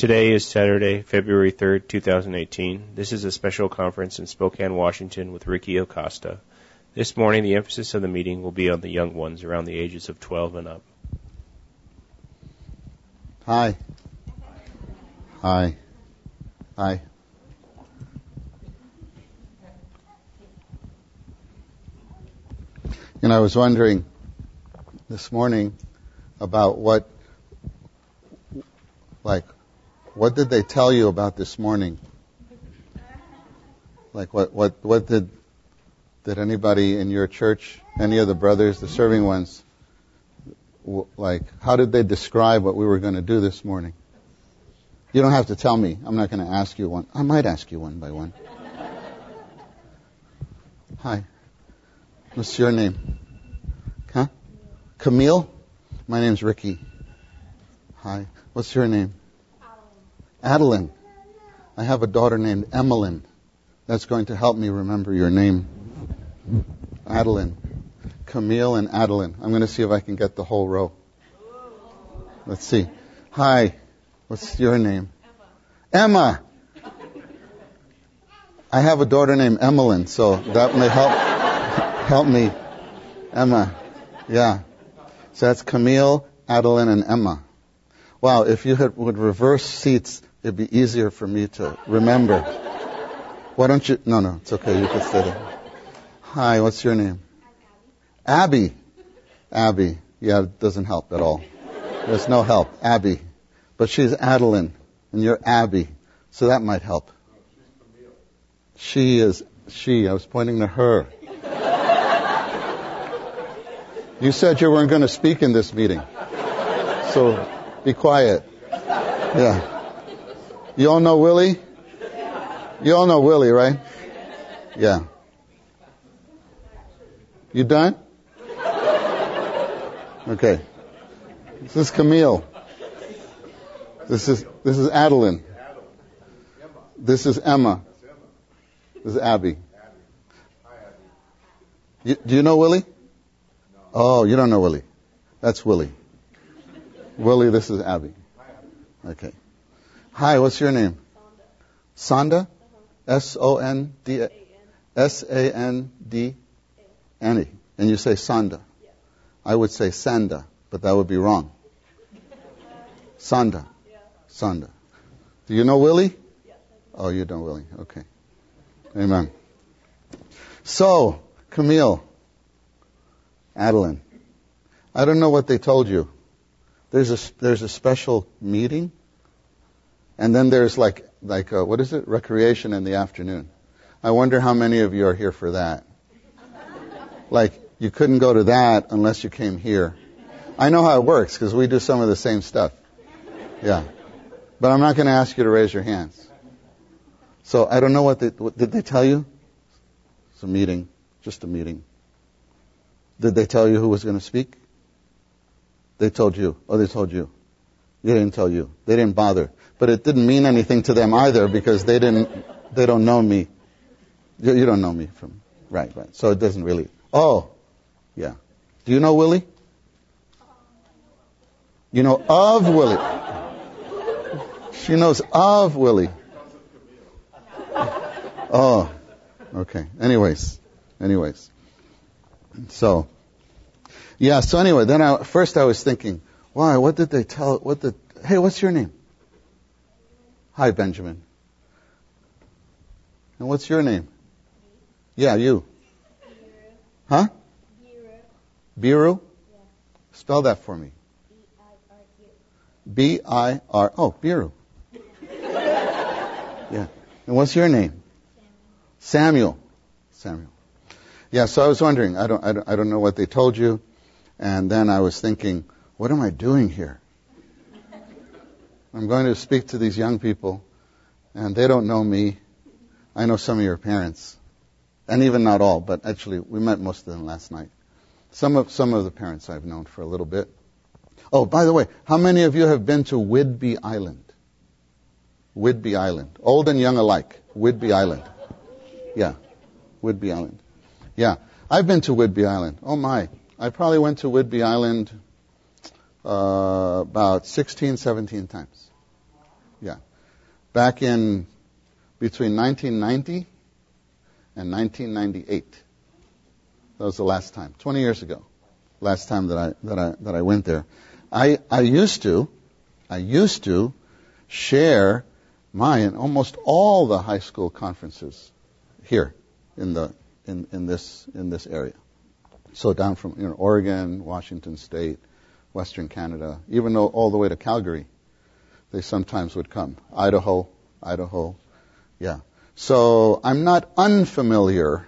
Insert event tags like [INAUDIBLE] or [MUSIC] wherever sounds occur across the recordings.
Today is Saturday, February 3rd, 2018. This is a special conference in Spokane, Washington with Ricky Acosta. This morning, the emphasis of the meeting will be on the young ones around the ages of 12 and up. Hi. Hi. Hi. And I was wondering this morning about what, like, what did they tell you about this morning? Like, what, what, what did, did anybody in your church, any of the brothers, the serving ones, like, how did they describe what we were going to do this morning? You don't have to tell me. I'm not going to ask you one. I might ask you one by one. Hi. What's your name? Huh? Camille? My name's Ricky. Hi. What's your name? Adeline. I have a daughter named Emmeline. That's going to help me remember your name. Adeline. Camille and Adeline. I'm going to see if I can get the whole row. Let's see. Hi. What's your name? Emma. Emma. I have a daughter named Emmeline, so that may help help me. Emma. Yeah. So that's Camille, Adeline, and Emma. Wow, if you had, would reverse seats, it'd be easier for me to remember. Why don't you? No, no, it's okay. You can stay there. Hi, what's your name? Abby. Abby. Yeah, it doesn't help at all. There's no help. Abby. But she's Adeline, and you're Abby, so that might help. She is she. I was pointing to her. You said you weren't going to speak in this meeting, so be quiet. Yeah. You all know Willie? You all know Willie, right? Yeah. You done? Okay. This is Camille. This is this is Adeline. This is Emma. This is Abby. You, do you know Willie? Oh, you don't know Willie. That's Willie. Willie, this is Abby. Okay. Hi, what's your name? Sonda. S O N D S A N D Annie. And you say Sonda. I would say Sanda, but that would be wrong. Sonda. Sonda. Do you know Willie? Oh, you don't know Willie. Okay. Amen. So, Camille, Adeline, I don't know what they told you. There's a there's a special meeting, and then there's like like a, what is it? Recreation in the afternoon. I wonder how many of you are here for that. Like you couldn't go to that unless you came here. I know how it works because we do some of the same stuff. Yeah. But I'm not going to ask you to raise your hands. So I don't know what they what, did they tell you? It's a meeting, just a meeting. Did they tell you who was going to speak? They told you. Oh, they told you. They didn't tell you. They didn't bother. But it didn't mean anything to them either because they didn't. They don't know me. You, you don't know me from right, right. So it doesn't really. Oh, yeah. Do you know Willie? You know of Willie. She knows of Willie. Oh, okay. Anyways, anyways. So, yeah. So anyway, then I, first I was thinking, why? What did they tell? What did? Hey, what's your name? Hi, Benjamin. And what's your name? Yeah, you. Huh? Biru. Spell that for me. B I R. Oh, Biru. [LAUGHS] Yeah. And what's your name? Samuel. Samuel. Yeah, so I was wondering, I don't, I don't, I don't know what they told you. And then I was thinking, what am I doing here? I'm going to speak to these young people, and they don't know me. I know some of your parents, and even not all, but actually we met most of them last night. Some of some of the parents I've known for a little bit. Oh, by the way, how many of you have been to Whidbey Island? Whidbey Island, old and young alike. Whidbey Island. Yeah, Whidbey Island. Yeah, I've been to Whidbey Island. Oh my, I probably went to Whidbey Island uh, about 16, 17 times. Yeah. Back in between 1990 and 1998. That was the last time, 20 years ago. Last time that I that I that I went there. I I used to I used to share my and almost all the high school conferences here in the in, in this in this area. So down from you know, Oregon, Washington State, Western Canada, even though all the way to Calgary, they sometimes would come. Idaho, Idaho, yeah. So I'm not unfamiliar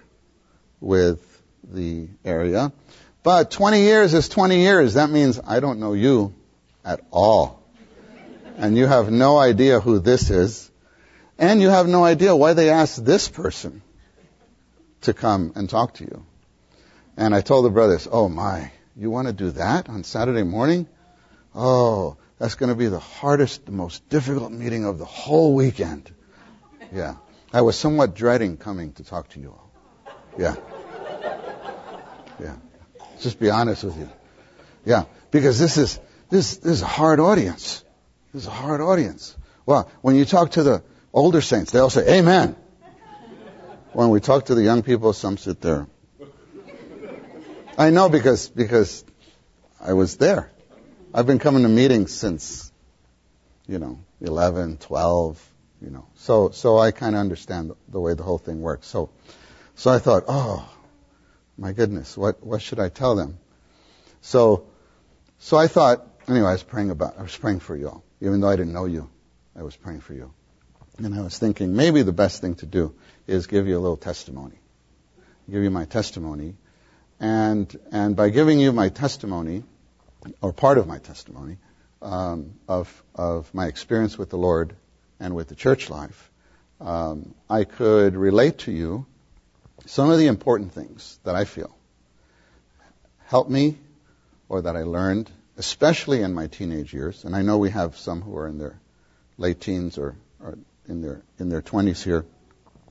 with the area, but 20 years is 20 years. That means I don't know you at all. And you have no idea who this is. And you have no idea why they asked this person to come and talk to you. And I told the brothers, oh my, you want to do that on Saturday morning? Oh, that's going to be the hardest, the most difficult meeting of the whole weekend. Yeah. I was somewhat dreading coming to talk to you all. Yeah. Yeah. Just be honest with you. Yeah. Because this is, this, this is a hard audience. This is a hard audience. Well, when you talk to the older saints, they all say, Amen. When we talk to the young people, some sit there. I know because, because I was there. I've been coming to meetings since, you know, 11, 12, you know. So, so I kind of understand the way the whole thing works. So, so I thought, oh, my goodness, what, what should I tell them? So, so I thought, anyway, I was praying about, I was praying for you all. Even though I didn't know you, I was praying for you. And I was thinking maybe the best thing to do is give you a little testimony. Give you my testimony. And, and by giving you my testimony, or part of my testimony, um, of, of my experience with the Lord and with the church life, um, I could relate to you some of the important things that I feel help me or that I learned, especially in my teenage years. And I know we have some who are in their late teens or, or in their in their 20s here.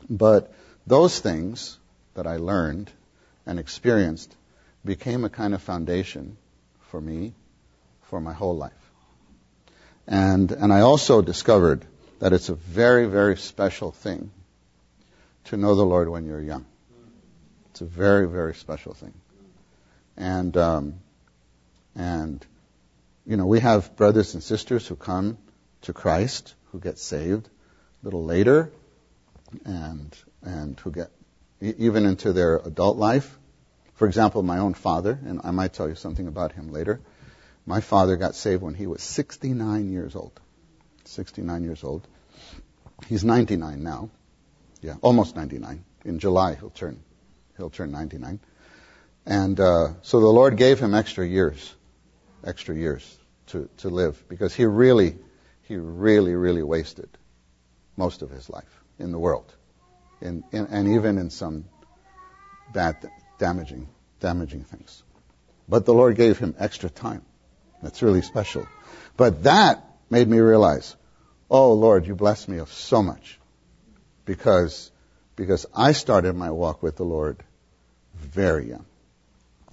But those things that I learned and experienced became a kind of foundation for me for my whole life. And and I also discovered that it's a very very special thing to know the Lord when you're young. It's a very very special thing. And um, and you know we have brothers and sisters who come to Christ who get saved a little later and and who get even into their adult life. For example, my own father, and I might tell you something about him later. My father got saved when he was 69 years old. 69 years old. He's 99 now. Yeah, almost 99. In July he'll turn he'll turn 99. And uh, so the Lord gave him extra years, extra years to to live because he really he really really wasted most of his life in the world, in, in, and even in some bad, damaging, damaging things. But the Lord gave him extra time. That's really special. But that made me realize, oh Lord, you blessed me so much, because because I started my walk with the Lord very young.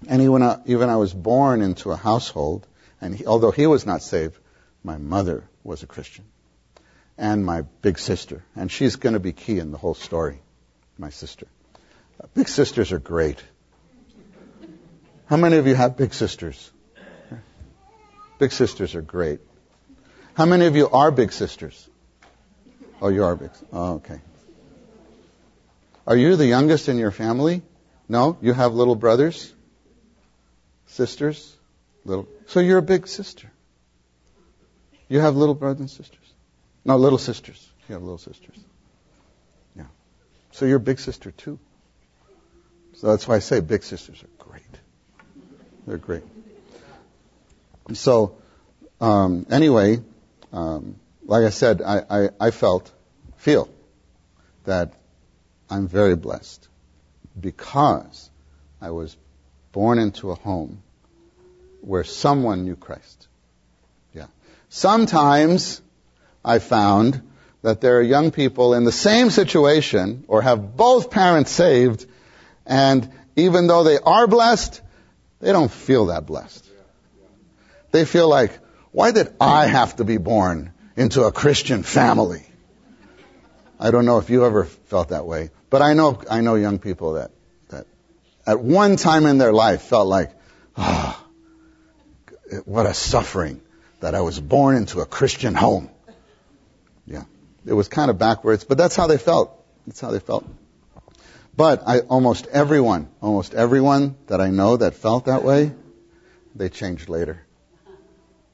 And even I, even I was born into a household, and he, although he was not saved, my mother was a Christian and my big sister. And she's going to be key in the whole story, my sister. Uh, big sisters are great. How many of you have big sisters? Big sisters are great. How many of you are big sisters? Oh, you are big. Oh, okay. Are you the youngest in your family? No? You have little brothers? Sisters? Little. So you're a big sister. You have little brothers and sisters. No, little sisters. You have little sisters. Yeah. So you're a big sister too. So that's why I say big sisters are great. They're great. So, um, anyway, um, like I said, I, I, I felt, feel that I'm very blessed because I was born into a home where someone knew Christ. Yeah. Sometimes I found that there are young people in the same situation or have both parents saved, and even though they are blessed, they don't feel that blessed. They feel like, why did I have to be born into a Christian family. I don't know if you ever felt that way, but I know, I know young people that, that at one time in their life felt like, ah, oh, what a suffering that I was born into a Christian home. It was kind of backwards, but that's how they felt. That's how they felt. But I, almost everyone, almost everyone that I know that felt that way, they changed later.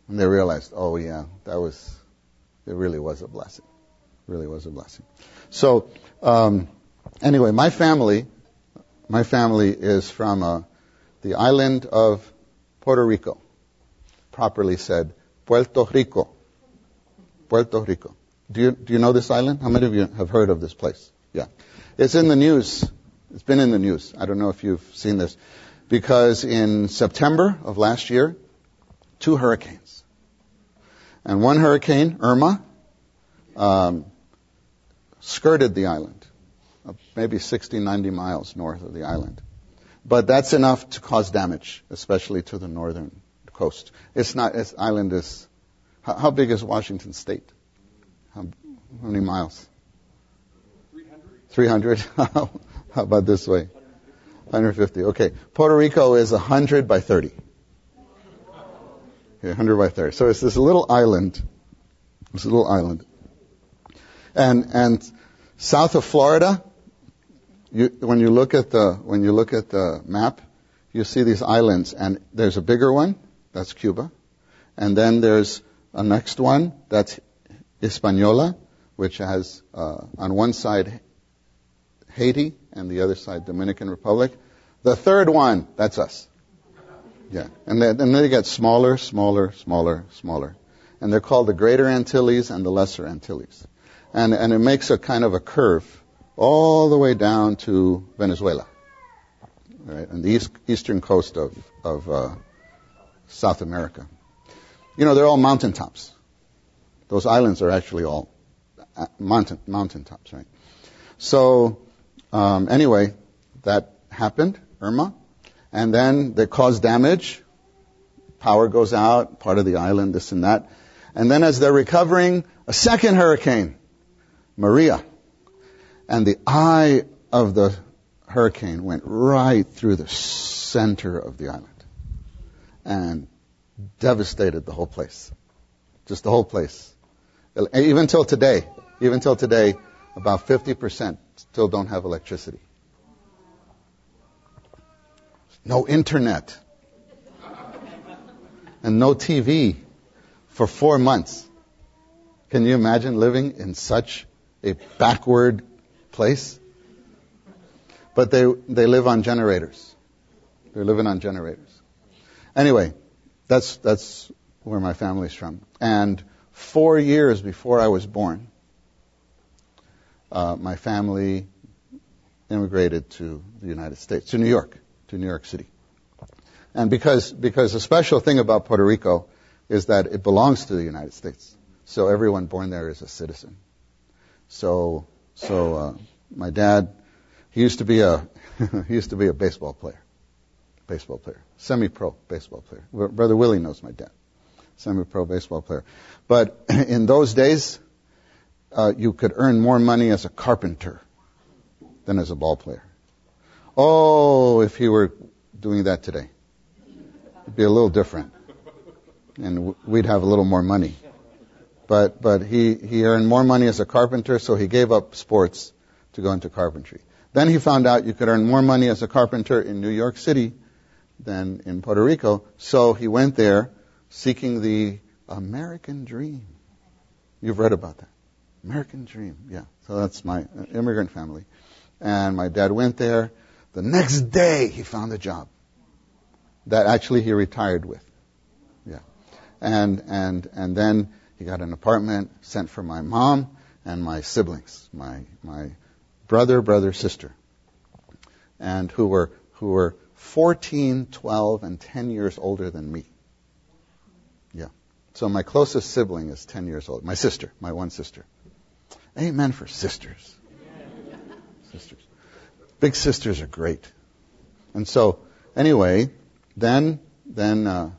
And they realized, oh yeah, that was, it really was a blessing. Really was a blessing. So, um, anyway, my family, my family is from uh, the island of Puerto Rico. Properly said, Puerto Rico. Puerto Rico. Do you, do you know this island? How many of you have heard of this place? Yeah. It's in the news. It's been in the news. I don't know if you've seen this. Because in September of last year, two hurricanes. And one hurricane, Irma, um, skirted the island, maybe 60, 90 miles north of the island. But that's enough to cause damage, especially to the northern coast. It's not, this island is, how, how big is Washington State? How, many miles? 300. 300? [LAUGHS] how about this way? 150. Okay. Puerto Rico is 100 by 30. Okay, 100 by 30. So it's this little island. This little island. And, and south of Florida, you, when you look at the, when you look at the map, you see these islands and there's a bigger one that's Cuba. And then there's a next one, that's Hispaniola, which has uh, on one side Haiti and the other side Dominican Republic. The third one, that's us. Yeah. And then, and then they get smaller, smaller, smaller, smaller. And they're called the Greater Antilles and the Lesser Antilles. And, and it makes a kind of a curve all the way down to Venezuela. Right? And the east, eastern coast of, of uh, South America. You know, they're all mountaintops. Those islands are actually all mountain mountaintops, right? So um, anyway, that happened, Irma, and then they caused damage. Power goes out, part of the island, this and that, and then as they're recovering, a second hurricane, Maria, and the eye of the hurricane went right through the center of the island and devastated the whole place. Just the whole place. Even till today, even till today, about 50% still don't have electricity. No internet. And no TV for four months. Can you imagine living in such a backward place? But they, they live on generators. They're living on generators. Anyway, that's, that's where my family's from. And four years before I was born, uh, my family immigrated to the United States, to New York, to New York City. And because, because the special thing about Puerto Rico is that it belongs to the United States. So everyone born there is a citizen. So, so, uh, my dad, he used to be a, [LAUGHS] he used to be a baseball player baseball player, semi-pro baseball player. Brother Willie knows my dad, semi-pro baseball player. But [CLEARS THROAT] in those days, uh, you could earn more money as a carpenter than as a ball player. Oh, if he were doing that today, it'd be a little different, and we'd have a little more money. But but he he earned more money as a carpenter, so he gave up sports to go into carpentry. Then he found out you could earn more money as a carpenter in New York City than in Puerto Rico. So he went there seeking the American dream. You've read about that. American dream, yeah. So that's my uh, immigrant family. And my dad went there. The next day he found a job that actually he retired with. Yeah. And, and, and then he got an apartment sent for my mom and my siblings, my, my brother, brother, sister, and who were, who were 14, 12, and 10 years older than me. Yeah. So my closest sibling is 10 years old. My sister, my one sister. Amen for sisters. Sisters. Big sisters are great. And so, anyway, then, then, uh,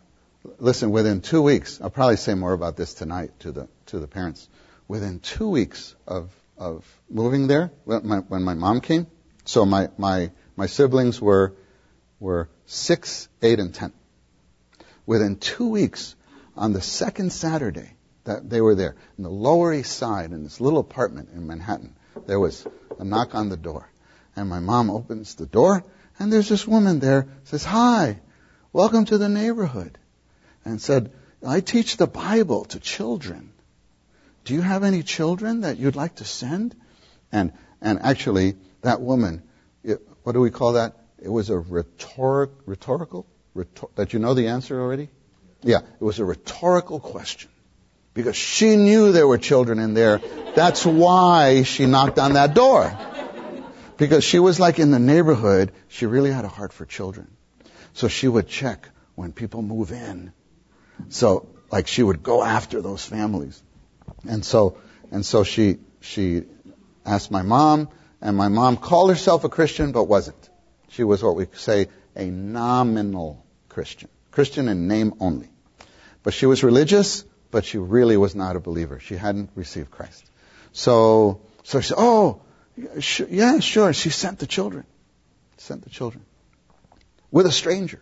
listen, within two weeks, I'll probably say more about this tonight to the, to the parents. Within two weeks of, of moving there, when my, when my mom came, so my, my, my siblings were, were six, eight, and ten. Within two weeks, on the second Saturday that they were there, in the Lower East Side, in this little apartment in Manhattan, there was a knock on the door. And my mom opens the door, and there's this woman there, says, Hi, welcome to the neighborhood. And said, I teach the Bible to children. Do you have any children that you'd like to send? And, and actually, that woman, it, what do we call that? It was a rhetoric, rhetorical? Rhetor, that you know the answer already? Yeah, it was a rhetorical question. Because she knew there were children in there. That's why she knocked on that door. Because she was like in the neighborhood, she really had a heart for children. So she would check when people move in. So, like she would go after those families. And so, and so she, she asked my mom, and my mom called herself a Christian, but wasn't. She was what we say a nominal Christian. Christian in name only. But she was religious, but she really was not a believer. She hadn't received Christ. So, so she said, oh, yeah, sure. She sent the children. Sent the children. With a stranger.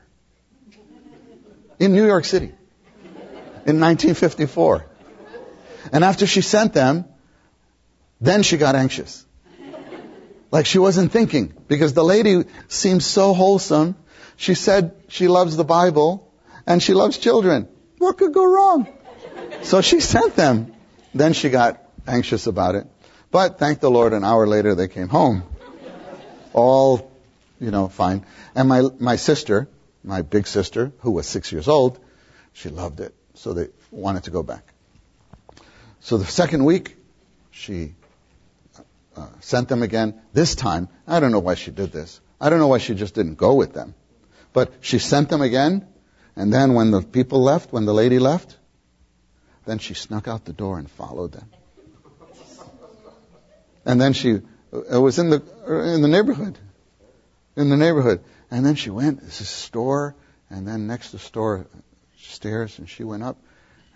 In New York City. In 1954. And after she sent them, then she got anxious. Like she wasn't thinking. Because the lady seemed so wholesome. She said she loves the Bible and she loves children. What could go wrong? So she sent them. Then she got anxious about it. But thank the Lord, an hour later they came home. All, you know, fine. And my, my sister, my big sister, who was six years old, she loved it. So they wanted to go back. So the second week, she uh, sent them again. This time, I don't know why she did this. I don't know why she just didn't go with them. But she sent them again, and then when the people left, when the lady left, then she snuck out the door and followed them. And then she it was in the in the neighborhood, in the neighborhood. And then she went. It's a store, and then next to the store, stairs, and she went up,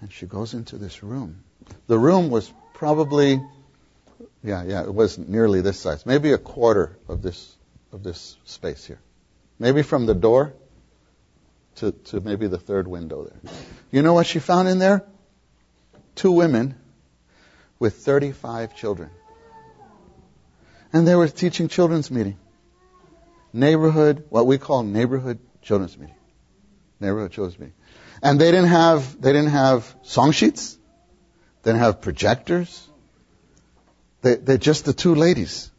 and she goes into this room. The room was probably, yeah, yeah, it was nearly this size, maybe a quarter of this of this space here, maybe from the door to to maybe the third window there. You know what she found in there? Two women with 35 children. And they were teaching children's meeting. Neighborhood, what we call neighborhood children's meeting. Neighborhood children's meeting. And they didn't have, they didn't have song sheets. They didn't have projectors. They, they're just the two ladies.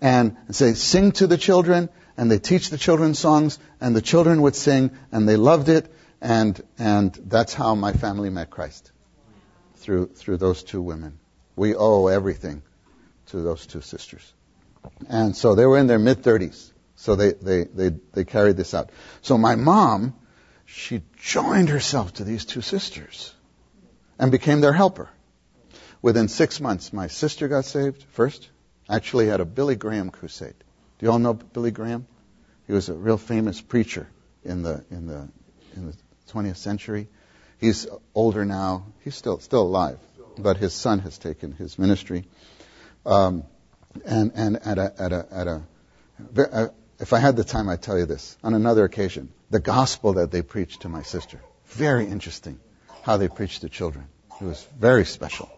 And say, sing to the children, and they teach the children songs, and the children would sing, and they loved it, and, and that's how my family met Christ. Through, through those two women. We owe everything to those two sisters. And so they were in their mid 30s. So they, they, they, they carried this out. So my mom, she joined herself to these two sisters and became their helper. Within six months, my sister got saved first. Actually had a Billy Graham crusade. Do you all know Billy Graham? He was a real famous preacher in the, in the, in the 20th century. He's older now. He's still, still alive. But his son has taken his ministry. Um, and and at a, at a, at a, uh, if I had the time, I'd tell you this. On another occasion, the gospel that they preached to my sister. Very interesting how they preached to children. It was very special.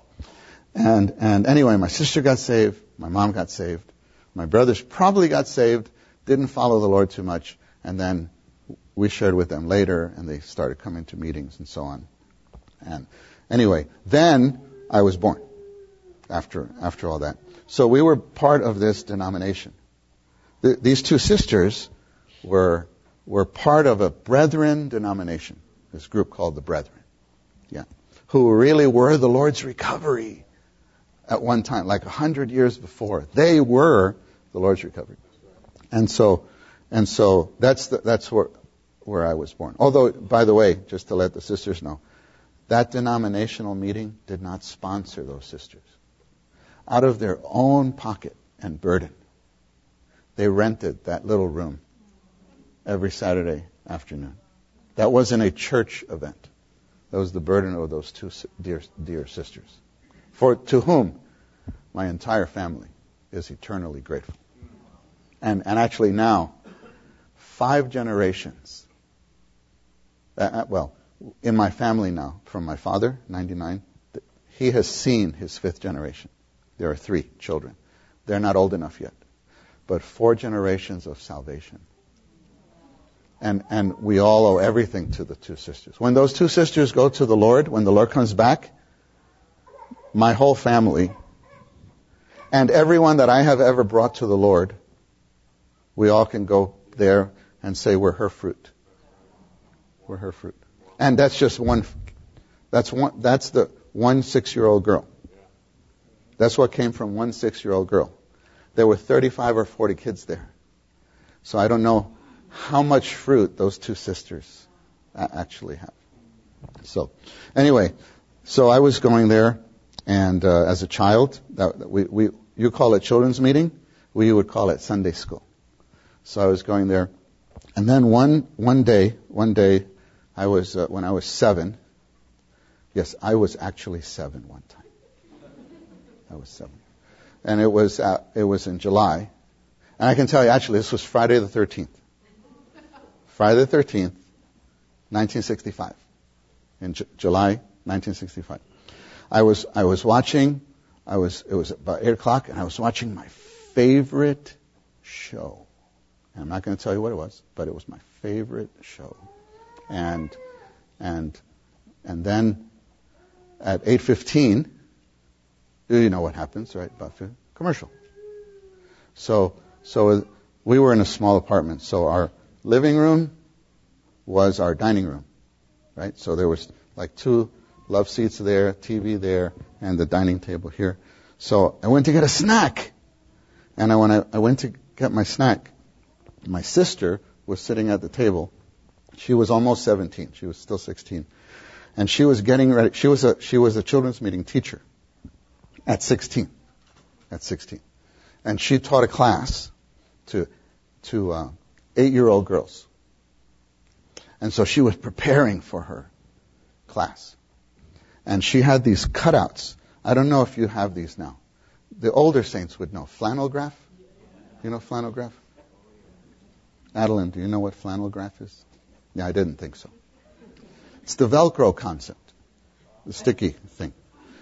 And, and anyway, my sister got saved. My mom got saved. My brothers probably got saved, didn't follow the Lord too much. And then we shared with them later and they started coming to meetings and so on. And anyway, then I was born after, after all that. So we were part of this denomination. The, these two sisters were, were part of a brethren denomination, this group called the Brethren. Yeah. Who really were the Lord's recovery at one time, like a hundred years before. They were the Lord's recovery. And so, and so that's the, that's where, where I was born. Although, by the way, just to let the sisters know, that denominational meeting did not sponsor those sisters out of their own pocket and burden. They rented that little room every Saturday afternoon. That wasn't a church event. That was the burden of those two dear, dear sisters. For to whom my entire family is eternally grateful. And, and actually now, five generations, uh, uh well, in my family now, from my father, 99, he has seen his fifth generation. There are three children. They're not old enough yet, but four generations of salvation. And, and we all owe everything to the two sisters. When those two sisters go to the Lord, when the Lord comes back, my whole family and everyone that I have ever brought to the Lord, we all can go there and say we're her fruit. We're her fruit. And that's just one, that's one, that's the one six year old girl. That's what came from one six year old girl. There were 35 or 40 kids there. So I don't know how much fruit those two sisters actually have. So, anyway, so I was going there, and uh, as a child, that, we, we, you call it children's meeting, we would call it Sunday school. So I was going there, and then one one day, one day, I was uh, when I was seven. Yes, I was actually seven one time. I was seven, and it was uh, it was in July, and I can tell you actually this was Friday the thirteenth. Friday the 13th, 1965. In J- July 1965. I was, I was watching, I was, it was about 8 o'clock, and I was watching my favorite show. And I'm not going to tell you what it was, but it was my favorite show. And, and, and then at 8.15, you know what happens, right? About commercial. So, so we were in a small apartment, so our, living room was our dining room, right? So there was like two love seats there, TV there, and the dining table here. So I went to get a snack. And I, when I, I went to get my snack, my sister was sitting at the table. She was almost 17. She was still 16. And she was getting ready. She was a, she was a children's meeting teacher at 16. At 16. And she taught a class to, to, uh, eight year old girls. And so she was preparing for her class. And she had these cutouts. I don't know if you have these now. The older saints would know. Flannel graph? You know flannel graph? Adeline, do you know what flannel graph is? Yeah, I didn't think so. It's the Velcro concept, the sticky thing.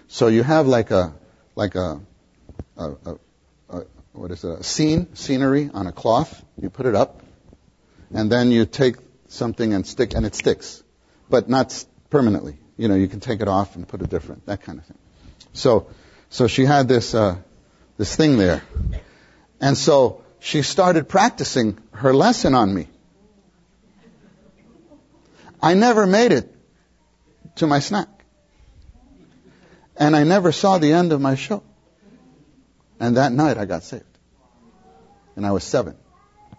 So you have like a like a, a, a, a what is it? A scene, scenery on a cloth. You put it up, and then you take something and stick, and it sticks, but not permanently. You know, you can take it off and put it different, that kind of thing. So, so she had this uh, this thing there, and so she started practicing her lesson on me. I never made it to my snack, and I never saw the end of my show. And that night, I got saved, and I was seven.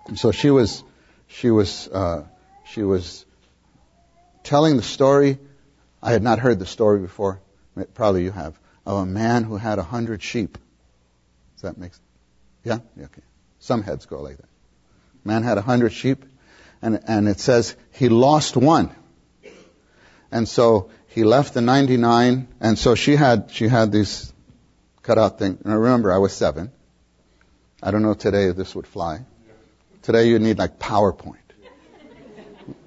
And so she was she was uh, she was telling the story. I had not heard the story before. Probably you have of a man who had a hundred sheep. Does that make? Yeah. Okay. Some heads go like that. Man had a hundred sheep, and and it says he lost one. And so he left the 99, and so she had she had these cutout thing. And I remember I was seven. I don't know today if this would fly. Today you need like PowerPoint.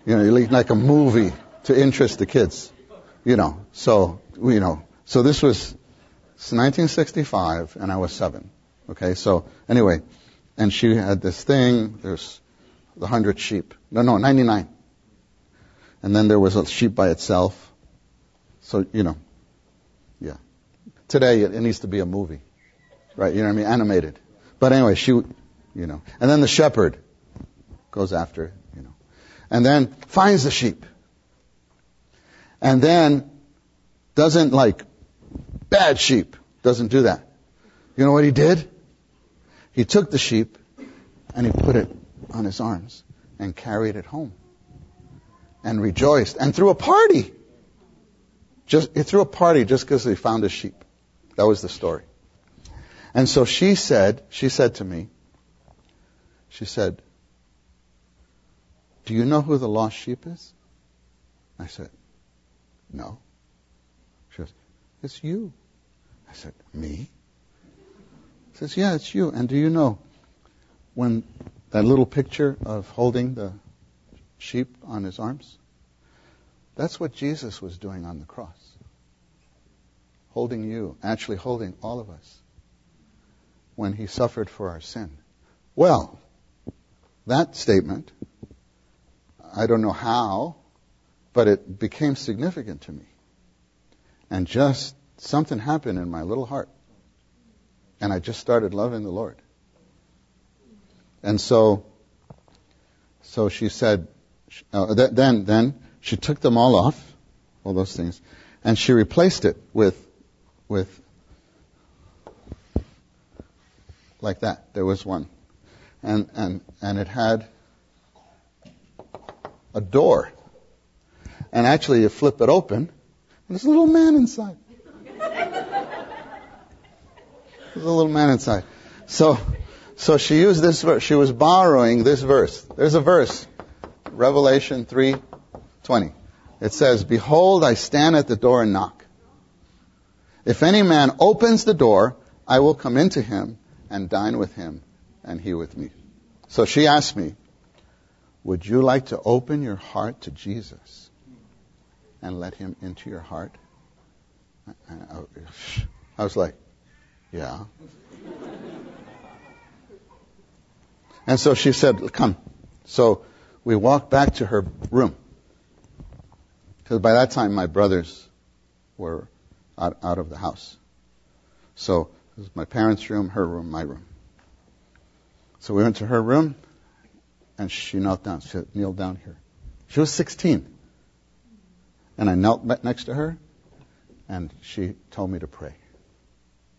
You know, you need like a movie to interest the kids. You know, so, you know, so this was 1965 and I was seven. Okay, so anyway, and she had this thing, there's the hundred sheep. No, no, 99. And then there was a sheep by itself. So, you know, yeah. Today it, needs to be a movie. Right, you know what I mean? Animated. But anyway, she, you know. And then the shepherd goes after, you know. And then finds the sheep. And then doesn't like bad sheep. Doesn't do that. You know what he did? He took the sheep and he put it on his arms and carried it home and rejoiced and threw a party. Just, he threw a party just because he found a sheep. That was the story. And so she said, she said to me, she said, do you know who the lost sheep is? I said, No. She goes, It's you. I said, Me? She says, Yeah, it's you. And do you know when that little picture of holding the sheep on his arms? That's what Jesus was doing on the cross. Holding you, actually holding all of us when he suffered for our sin. Well, that statement, I don't know how, but it became significant to me. And just something happened in my little heart. And I just started loving the Lord. And so, so she said, uh, th- then, then she took them all off, all those things, and she replaced it with, with, like that. There was one. And, and, and it had a door. And actually, you flip it open, and there's a little man inside. [LAUGHS] There's a little man inside. So, so she used this verse. She was borrowing this verse. There's a verse, Revelation 3:20. It says, "Behold, I stand at the door and knock. If any man opens the door, I will come into him and dine with him, and he with me." So she asked me, "Would you like to open your heart to Jesus and let him into your heart?" I was like, yeah. And so she said, Come. So we walked back to her room. Because by that time, my brothers were out, out of the house. So it was my parents' room, her room, my room. So we went to her room, and she knelt down. She kneeled down here. She was 16. And I knelt next to her, and she told me to pray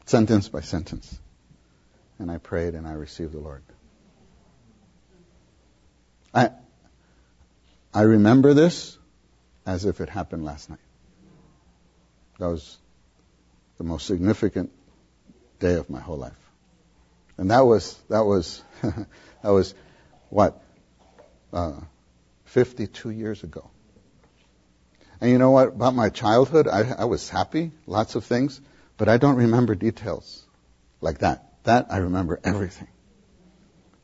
sentence by sentence. And I prayed and I received the Lord. I, I remember this as if it happened last night. That was the most significant day of my whole life. And that was, that was, [LAUGHS] that was what? Uh, 52 years ago. And you know what? About my childhood, I, I was happy, lots of things. But I don't remember details like that. That I remember everything.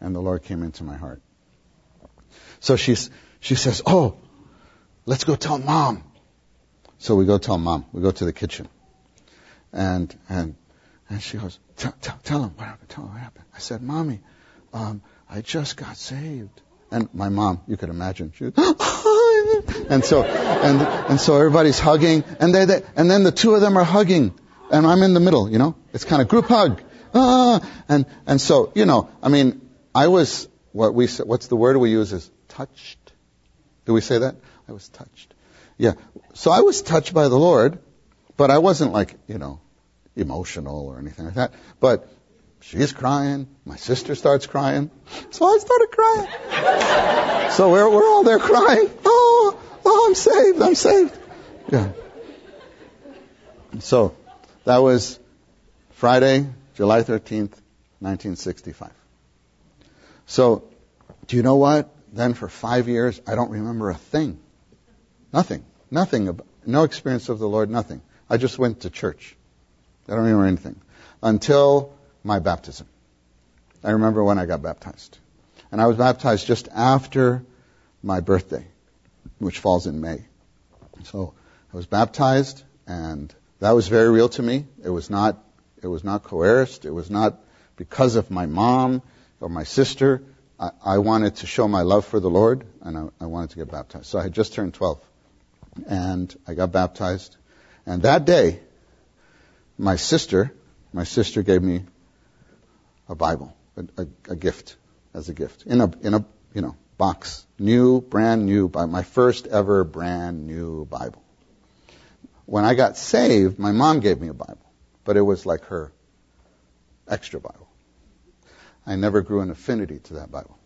And the Lord came into my heart. So she's, she says, Oh, let's go tell mom. So we go tell mom. We go to the kitchen. And, and, and she goes, tell, tell, tell him what happened. Tell him what happened. I said, Mommy, um, I just got saved. And my mom, you could imagine, she was, [GASPS] and so, and, and so everybody's hugging, and they, they, and then the two of them are hugging, and I'm in the middle, you know? It's kind of group hug. Ah, and, and so, you know, I mean, I was, what we, what's the word we use is touched. Do we say that? I was touched. Yeah. So I was touched by the Lord, but I wasn't like, you know, emotional or anything like that. But she's crying. My sister starts crying. So I started crying. so we're, we're all there crying. Oh, oh, I'm saved. I'm saved. Yeah. So that was Friday, July 13th, 1965. So, do you know what? Then for five years, I don't remember a thing. Nothing. Nothing. No experience of the Lord, nothing. I just went to church. I don't remember anything. Until my baptism. I remember when I got baptized. And I was baptized just after my birthday, which falls in May. So I was baptized and that was very real to me. It was not, it was not coerced. It was not because of my mom or my sister. I, wanted to show my love for the Lord, and I, I wanted to get baptized. So I had just turned 12, and I got baptized. And that day, my sister, my sister gave me a Bible, a, a, a gift, as a gift, in a, in a, you know, box, new, brand new, my first ever brand new Bible. When I got saved, my mom gave me a Bible, but it was like her extra Bible. I never grew an affinity to that Bible.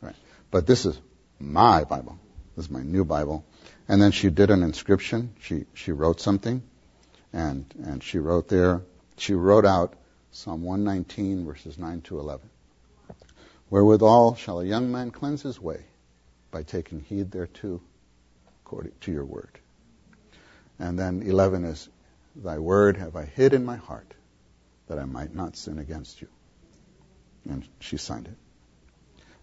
Right? But this is my Bible. This is my new Bible. And then she did an inscription. She she wrote something, and and she wrote there. She wrote out Psalm 119 verses 9 to 11. Wherewithal shall a young man cleanse his way by taking heed thereto, according to your word. And then 11 is, Thy word have I hid in my heart that I might not sin against you. And she signed it.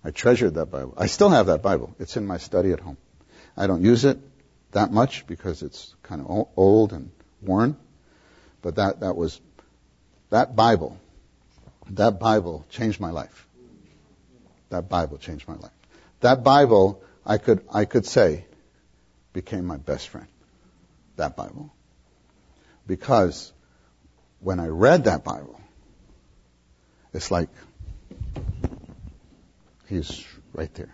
I treasured that Bible. I still have that Bible. It's in my study at home. I don't use it that much because it's kind of old and worn. But that, that was, that Bible, that Bible changed my life. That Bible changed my life. That Bible, I could, I could say, became my best friend. That Bible. Because when I read that Bible, it's like he's right there.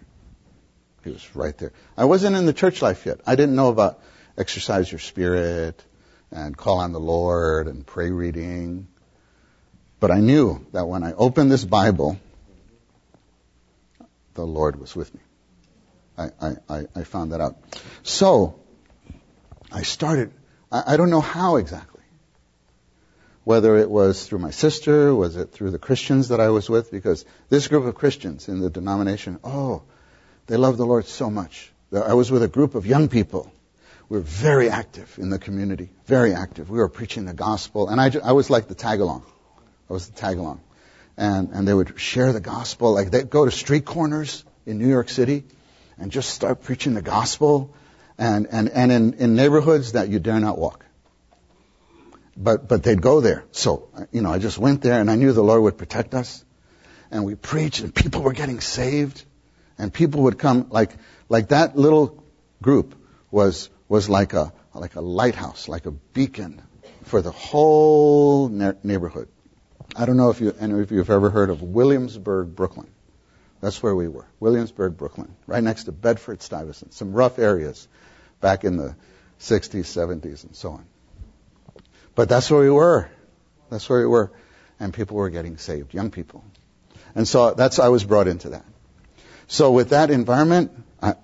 He was right there. I wasn't in the church life yet. I didn't know about exercise your spirit and call on the Lord and pray reading. But I knew that when I opened this Bible, the Lord was with me. I, I, I found that out. So, I started, I, I don't know how exactly. Whether it was through my sister, was it through the Christians that I was with? Because this group of Christians in the denomination, oh, they love the Lord so much. I was with a group of young people. We were very active in the community, very active. We were preaching the gospel, and I, I was like the tag along. I was the tag along. And, and they would share the gospel. Like they'd go to street corners in New York City and just start preaching the gospel and, and, and in, in neighborhoods that you dare not walk. But, but they'd go there. So, you know, I just went there and I knew the Lord would protect us. And we preached and people were getting saved. And people would come like, like that little group was, was like a, like a lighthouse, like a beacon for the whole ne- neighborhood. I don't know if you, any of you have ever heard of Williamsburg, Brooklyn. That's where we were. Williamsburg, Brooklyn. Right next to Bedford Stuyvesant. Some rough areas back in the 60s, 70s, and so on. But that's where we were. That's where we were. And people were getting saved, young people. And so that's, I was brought into that. So with that environment, I,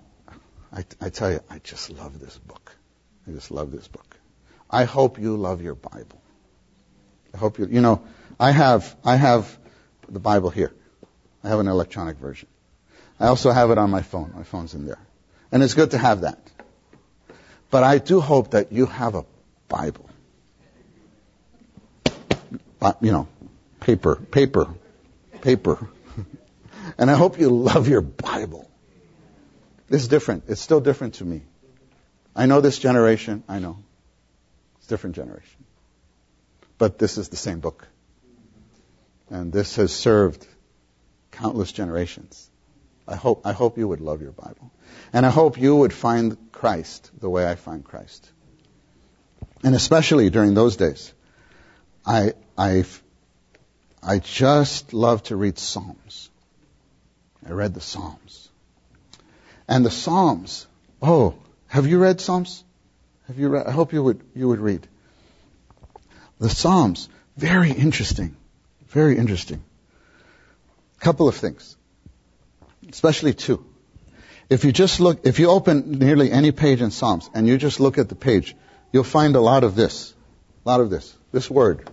I, I tell you, I just love this book. I just love this book. I hope you love your Bible. I hope you, you know, I have, I have the Bible here. I have an electronic version. I also have it on my phone. My phone's in there. And it's good to have that. But I do hope that you have a Bible. Uh, you know, paper, paper, paper. [LAUGHS] and I hope you love your Bible. It's different. It's still different to me. I know this generation. I know. It's different generation. But this is the same book. And this has served countless generations. I hope, I hope you would love your Bible. And I hope you would find Christ the way I find Christ. And especially during those days, I, I, I just love to read Psalms. I read the Psalms. And the Psalms, oh, have you read Psalms? Have you read? I hope you would, you would read. The Psalms, very interesting. Very interesting. Couple of things. Especially two. If you just look, if you open nearly any page in Psalms and you just look at the page, you'll find a lot of this. A lot of this. This word.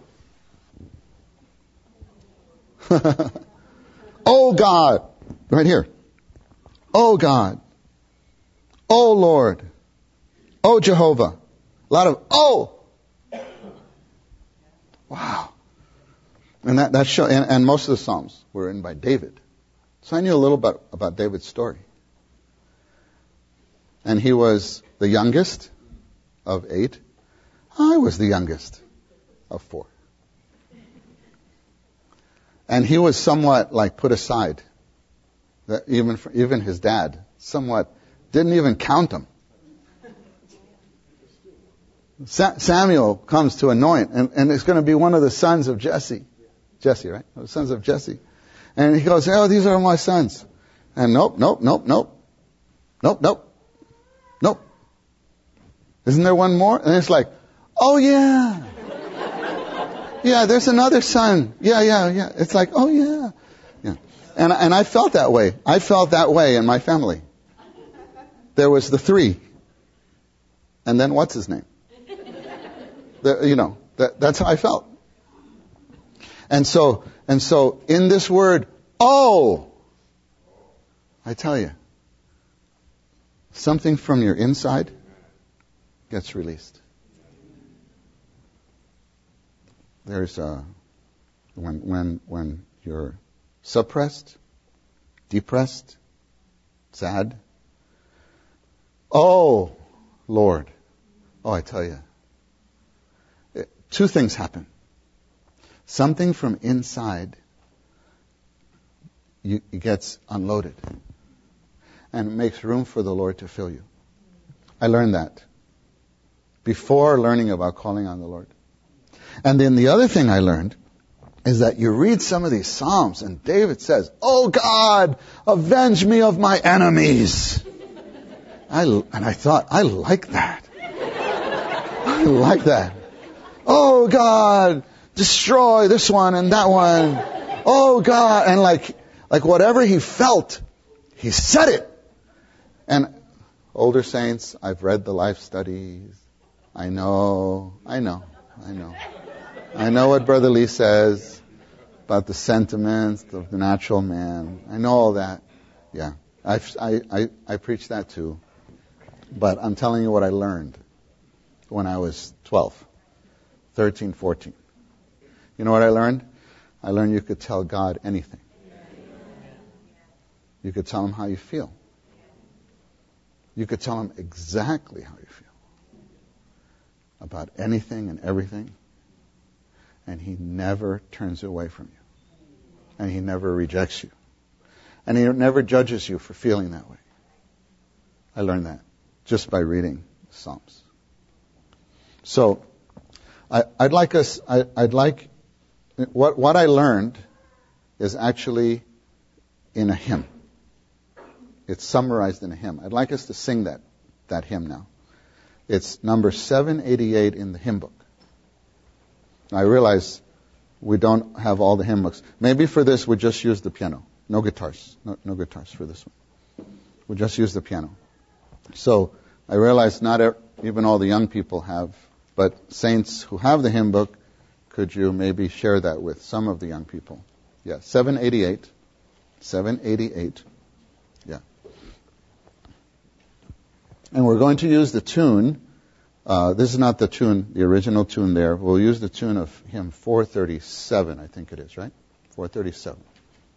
[LAUGHS] oh God. Right here. Oh God. Oh Lord. Oh Jehovah. A lot of oh. Wow. And that, that show, and, and most of the Psalms were written by David. So I knew a little bit about David's story. And he was the youngest of eight. I was the youngest of four. And he was somewhat like put aside. That even for, even his dad somewhat didn't even count him. Sa- Samuel comes to anoint, and, and it's going to be one of the sons of Jesse. Jesse, right? The sons of Jesse. And he goes, oh, these are my sons. And nope, nope, nope, nope. Nope, nope. Nope. Isn't there one more? And it's like, oh yeah. Yeah, there's another son. Yeah, yeah, yeah. It's like, oh yeah. Yeah. And, and I felt that way. I felt that way in my family. There was the three. And then what's his name? The, you know, that, that's how I felt. And so, and so in this word, oh, I tell you, something from your inside gets released. There's a, when, when, when you're suppressed, depressed, sad. Oh, Lord. Oh, I tell you. Eh, two things happen. Something from inside you, gets unloaded and makes room for the Lord to fill you. I learned that before learning about calling on the Lord. And then the other thing I learned is that you read some of these Psalms and David says, Oh God, avenge me of my enemies. I, and I thought, I like that. I like that. Oh God, destroy this one and that one. Oh God, and like, like whatever he felt, he said it. And older saints, I've read the life studies. I know, I know, I know. I know what Brother Lee says about the sentiments of the natural man. I know all that. Yeah. I, I, I, I preach that too. But I'm telling you what I learned when I was 12, 13, 14. You know what I learned? I learned you could tell God anything. You could tell him how you feel. You could tell him exactly how you feel about anything and everything. And he never turns away from you. And he never rejects you. And he never judges you for feeling that way. I learned that just by reading Psalms. So, I, would like us, I, would like, what, what I learned is actually in a hymn. It's summarized in a hymn. I'd like us to sing that, that hymn now. It's number 788 in the hymn book. I realize we don't have all the hymn books. Maybe for this we just use the piano. No guitars. No, no guitars for this one. We just use the piano. So I realize not even all the young people have, but saints who have the hymn book, could you maybe share that with some of the young people? Yeah, 788. 788. Yeah. And we're going to use the tune. Uh, this is not the tune, the original tune there. We'll use the tune of hymn 437, I think it is, right? 437.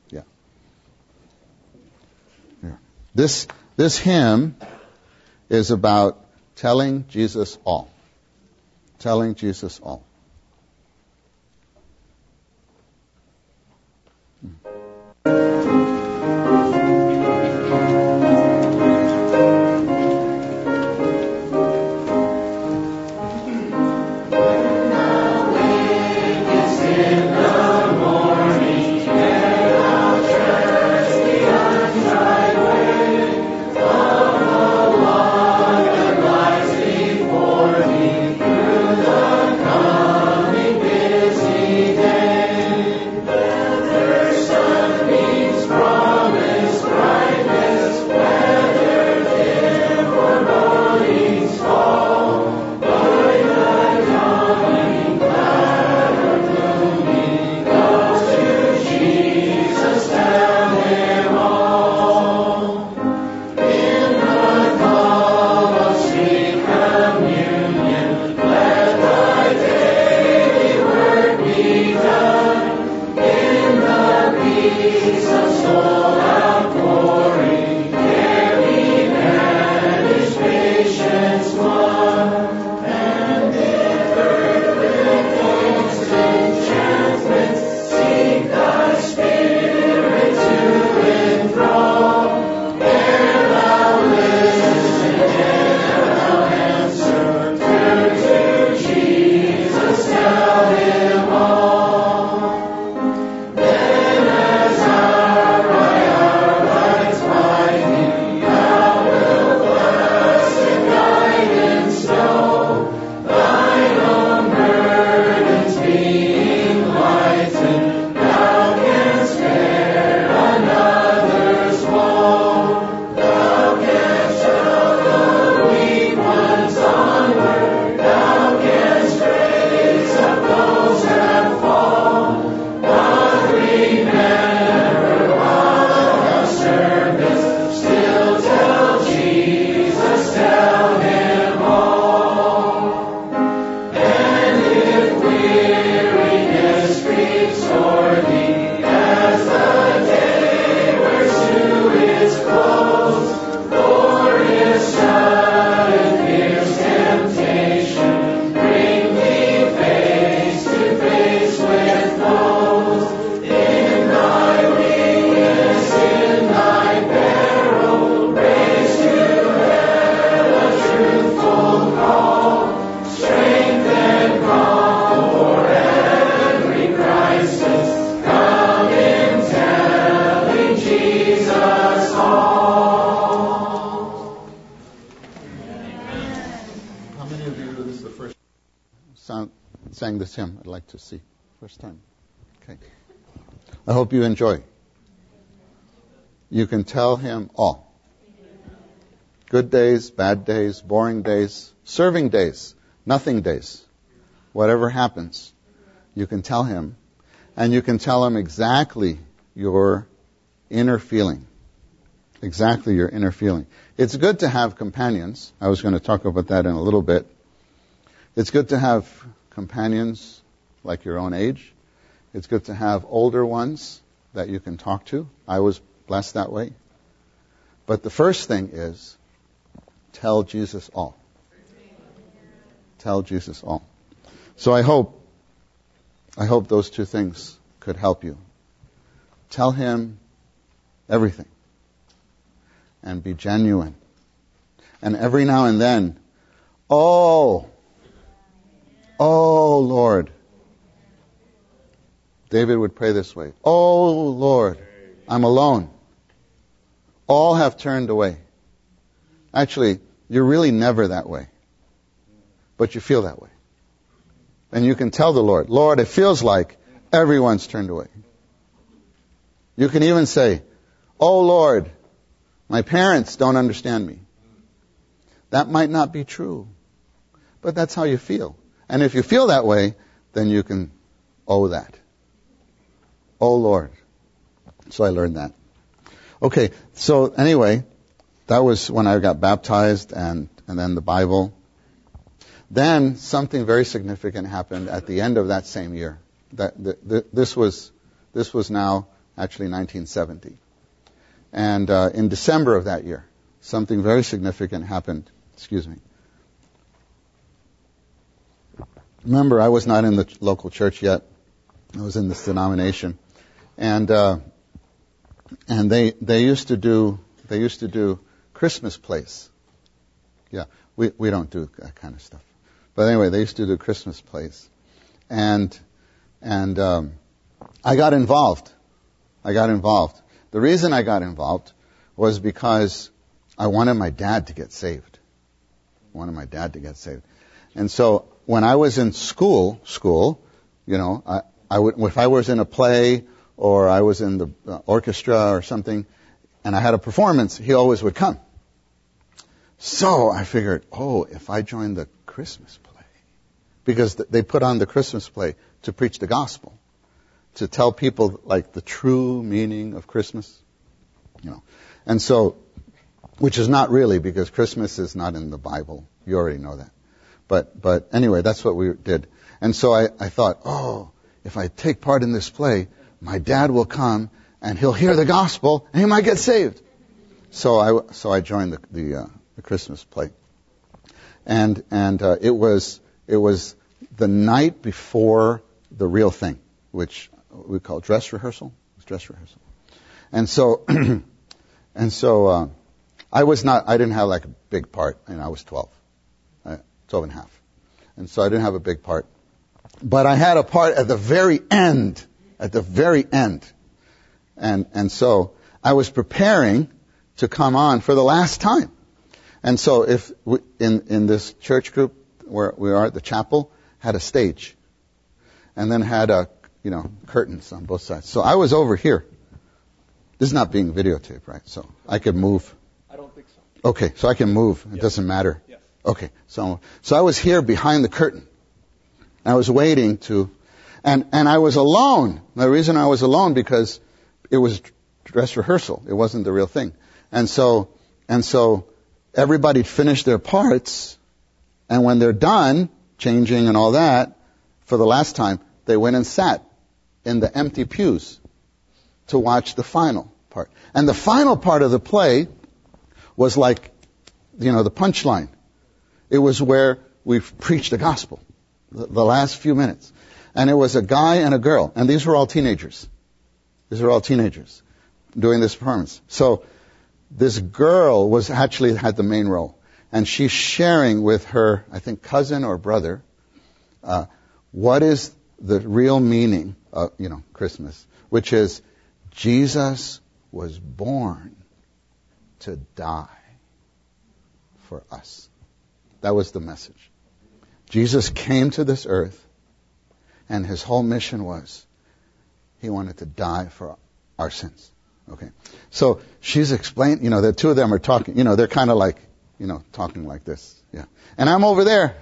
Yeah. yeah. This, this hymn is about telling Jesus all. Telling Jesus all. To see. First time. Okay. I hope you enjoy. You can tell him all. Good days, bad days, boring days, serving days, nothing days. Whatever happens, you can tell him. And you can tell him exactly your inner feeling. Exactly your inner feeling. It's good to have companions. I was going to talk about that in a little bit. It's good to have companions like your own age. It's good to have older ones that you can talk to. I was blessed that way. But the first thing is tell Jesus all. Tell Jesus all. So I hope I hope those two things could help you. Tell him everything and be genuine. And every now and then, oh, Oh Lord. David would pray this way Oh Lord, I'm alone. All have turned away. Actually, you're really never that way. But you feel that way. And you can tell the Lord, Lord, it feels like everyone's turned away. You can even say, Oh Lord, my parents don't understand me. That might not be true, but that's how you feel. And if you feel that way, then you can owe that. Oh Lord. So I learned that. Okay, so anyway, that was when I got baptized and, and then the Bible. Then something very significant happened at the end of that same year. That, that this was this was now actually 1970, and uh, in December of that year, something very significant happened. Excuse me. remember, I was not in the local church yet. I was in this denomination, and uh, and they they used to do they used to do Christmas plays. Yeah, we we don't do that kind of stuff. But anyway, they used to do Christmas plays, and and um, I got involved. I got involved. The reason I got involved was because I wanted my dad to get saved. I wanted my dad to get saved. And so when I was in school, school, you know, I, I would, if I was in a play or I was in the uh, orchestra or something, and I had a performance, he always would come. So I figured, oh, if I join the Christmas play, because they put on the Christmas play to preach the gospel, to tell people like the true meaning of Christmas, you know, and so, which is not really because Christmas is not in the Bible. You already know that. But, but anyway, that's what we did. And so I, I thought, oh, if I take part in this play, my dad will come and he'll hear the gospel and he might get saved. So I, so I joined the, the, uh, the Christmas play. And, and, uh, it was, it was the night before the real thing, which we call dress rehearsal. It was dress rehearsal. And so, [CLEARS THROAT] and so, uh, I was not, I didn't have like a big part, and I was 12. 12 and a half. And so I didn't have a big part. But I had a part at the very end, at the very end. And, and so I was preparing to come on for the last time. And so if we, in, in this church group where we are at the chapel, had a stage and then had a, you know, curtains on both sides. So I was over here. This is not being videotaped, right? So I could move. I don't think so. Okay, so I can move. It yes. doesn't matter. Yes. Okay, so so I was here behind the curtain. I was waiting to, and and I was alone. The reason I was alone because it was dress rehearsal. It wasn't the real thing, and so and so everybody finished their parts, and when they're done changing and all that for the last time, they went and sat in the empty pews to watch the final part. And the final part of the play was like, you know, the punchline. It was where we preached the gospel, the, the last few minutes. And it was a guy and a girl, and these were all teenagers. These were all teenagers doing this performance. So this girl was actually had the main role, and she's sharing with her, I think, cousin or brother, uh, what is the real meaning of you know Christmas, which is Jesus was born to die for us. That was the message. Jesus came to this earth, and his whole mission was he wanted to die for our sins. Okay. So she's explained, you know, the two of them are talking, you know, they're kind of like, you know, talking like this. Yeah. And I'm over there.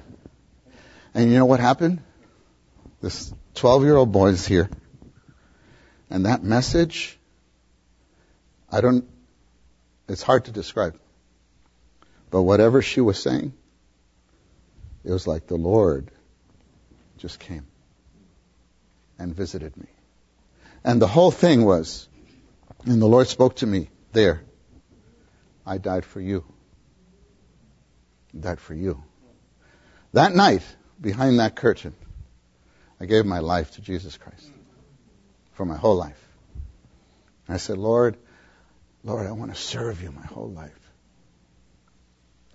And you know what happened? This 12 year old boy is here. And that message, I don't, it's hard to describe. But whatever she was saying, it was like the Lord just came and visited me. And the whole thing was, and the Lord spoke to me there, I died for you. I died for you. That night, behind that curtain, I gave my life to Jesus Christ for my whole life. I said, Lord, Lord, I want to serve you my whole life.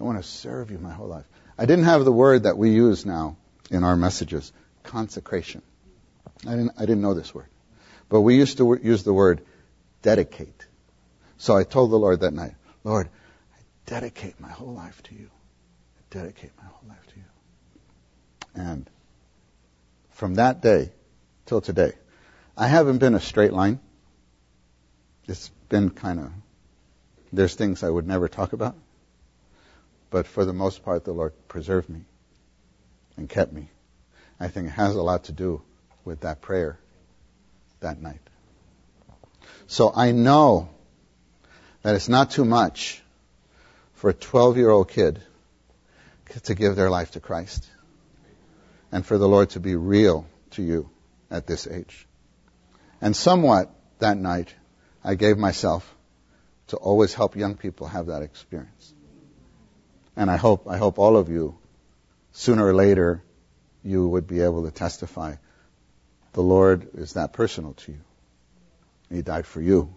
I want to serve you my whole life. I didn't have the word that we use now in our messages, consecration. I didn't, I didn't know this word. But we used to use the word dedicate. So I told the Lord that night, Lord, I dedicate my whole life to you. I dedicate my whole life to you. And from that day till today, I haven't been a straight line. It's been kind of, there's things I would never talk about. But for the most part, the Lord preserved me and kept me. I think it has a lot to do with that prayer that night. So I know that it's not too much for a 12 year old kid to give their life to Christ and for the Lord to be real to you at this age. And somewhat that night, I gave myself to always help young people have that experience. And I hope, I hope all of you, sooner or later, you would be able to testify the Lord is that personal to you. He died for you.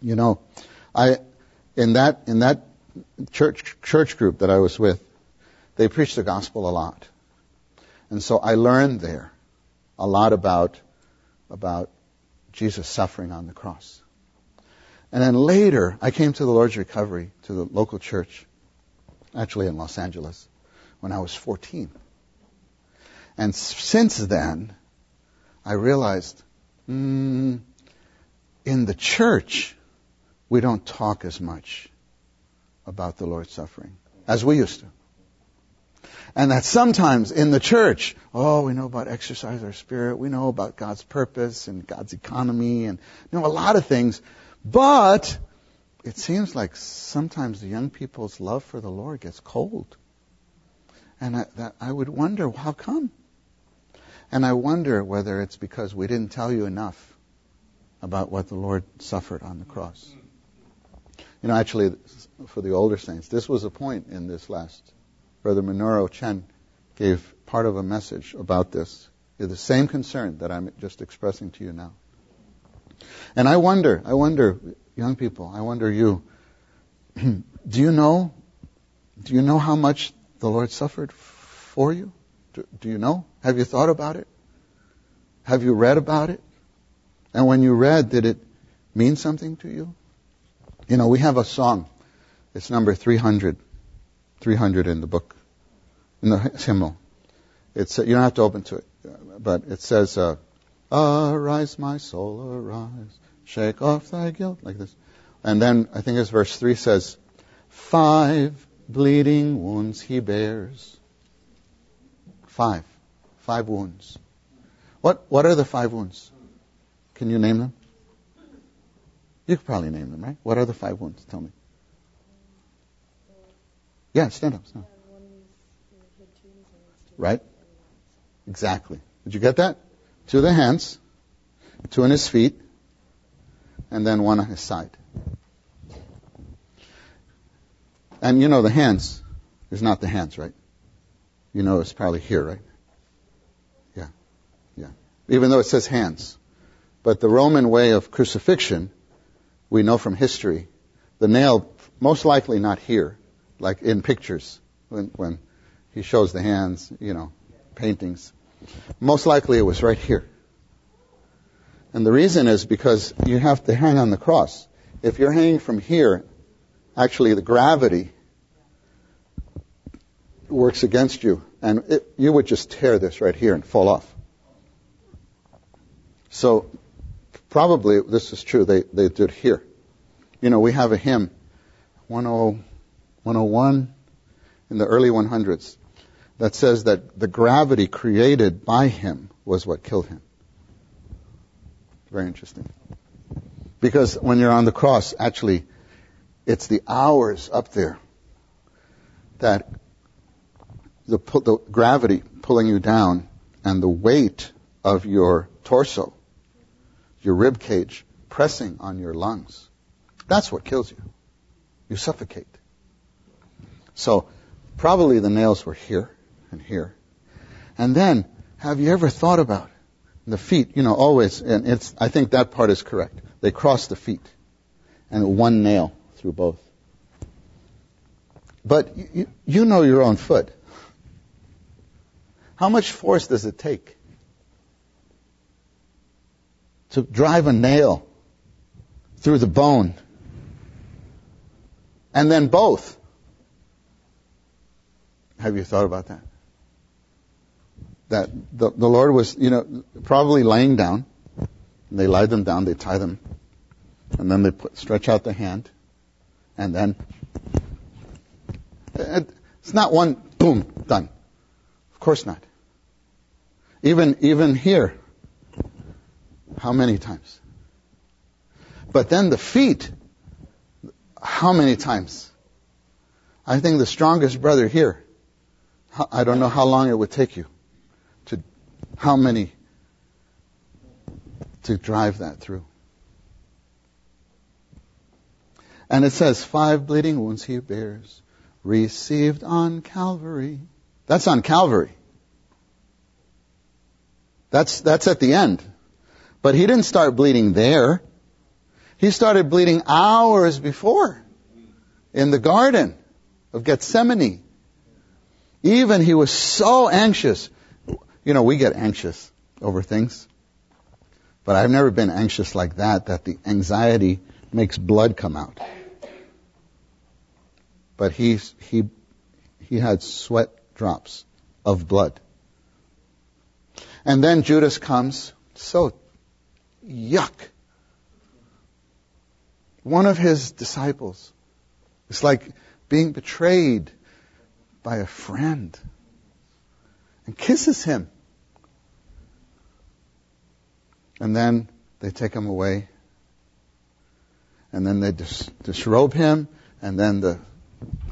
You know, I in that in that church church group that I was with, they preached the gospel a lot. And so I learned there a lot about about Jesus suffering on the cross. And then later, I came to the Lord's recovery to the local church, actually in Los Angeles, when I was 14. And since then, I realized mm, in the church, we don't talk as much about the Lord's suffering as we used to. And that sometimes in the church, oh, we know about exercise our spirit, we know about God's purpose and God's economy and you know a lot of things, but it seems like sometimes the young people's love for the Lord gets cold. And I, that, I would wonder, how come? And I wonder whether it's because we didn't tell you enough about what the Lord suffered on the cross. You know, actually, for the older saints, this was a point in this last. Brother Minoru Chen gave part of a message about this. The same concern that I'm just expressing to you now. And I wonder, I wonder, young people, I wonder you, [CLEARS THROAT] do you know, do you know how much the Lord suffered for you? Do, do you know? Have you thought about it? Have you read about it? And when you read, did it mean something to you? You know, we have a song. It's number 300. 300 in the book, in the hymnal. It's, you don't have to open to it, but it says, uh, Arise, my soul, arise. Shake off thy guilt, like this. And then I think it's verse 3 says, Five bleeding wounds he bears. Five. Five wounds. What, what are the five wounds? Can you name them? You could probably name them, right? What are the five wounds? Tell me. Yeah, stand up. Stand up. Right? Exactly. Did you get that? To the hands, two in his feet, and then one on his side. And you know the hands is not the hands, right? You know it's probably here, right? Yeah. Yeah. Even though it says hands. But the Roman way of crucifixion, we know from history, the nail most likely not here, like in pictures when, when he shows the hands, you know, paintings. Most likely it was right here. And the reason is because you have to hang on the cross. If you're hanging from here, actually the gravity works against you, and it, you would just tear this right here and fall off. So probably this is true. They they did here. You know, we have a hymn, 101 in the early 100s, that says that the gravity created by him was what killed him. Very interesting. Because when you're on the cross, actually, it's the hours up there that the, the gravity pulling you down and the weight of your torso, your rib cage, pressing on your lungs. That's what kills you. You suffocate. So, probably the nails were here and here. And then, have you ever thought about the feet? You know, always, and it's, I think that part is correct. They cross the feet and one nail through both. But you, you know your own foot. How much force does it take to drive a nail through the bone? And then both. Have you thought about that? That the, the Lord was, you know, probably laying down. They lie them down, they tie them, and then they put, stretch out the hand, and then it's not one boom done. Of course not. Even, even here. How many times? But then the feet. How many times? I think the strongest brother here. I don't know how long it would take you to, how many to drive that through. And it says, five bleeding wounds he bears, received on Calvary. That's on Calvary. That's, that's at the end. But he didn't start bleeding there. He started bleeding hours before in the garden of Gethsemane. Even he was so anxious. You know, we get anxious over things. But I've never been anxious like that, that the anxiety makes blood come out. But he, he, he had sweat drops of blood. And then Judas comes. So yuck. One of his disciples. It's like being betrayed by a friend and kisses him. And then they take him away. And then they dis- disrobe him. And then the,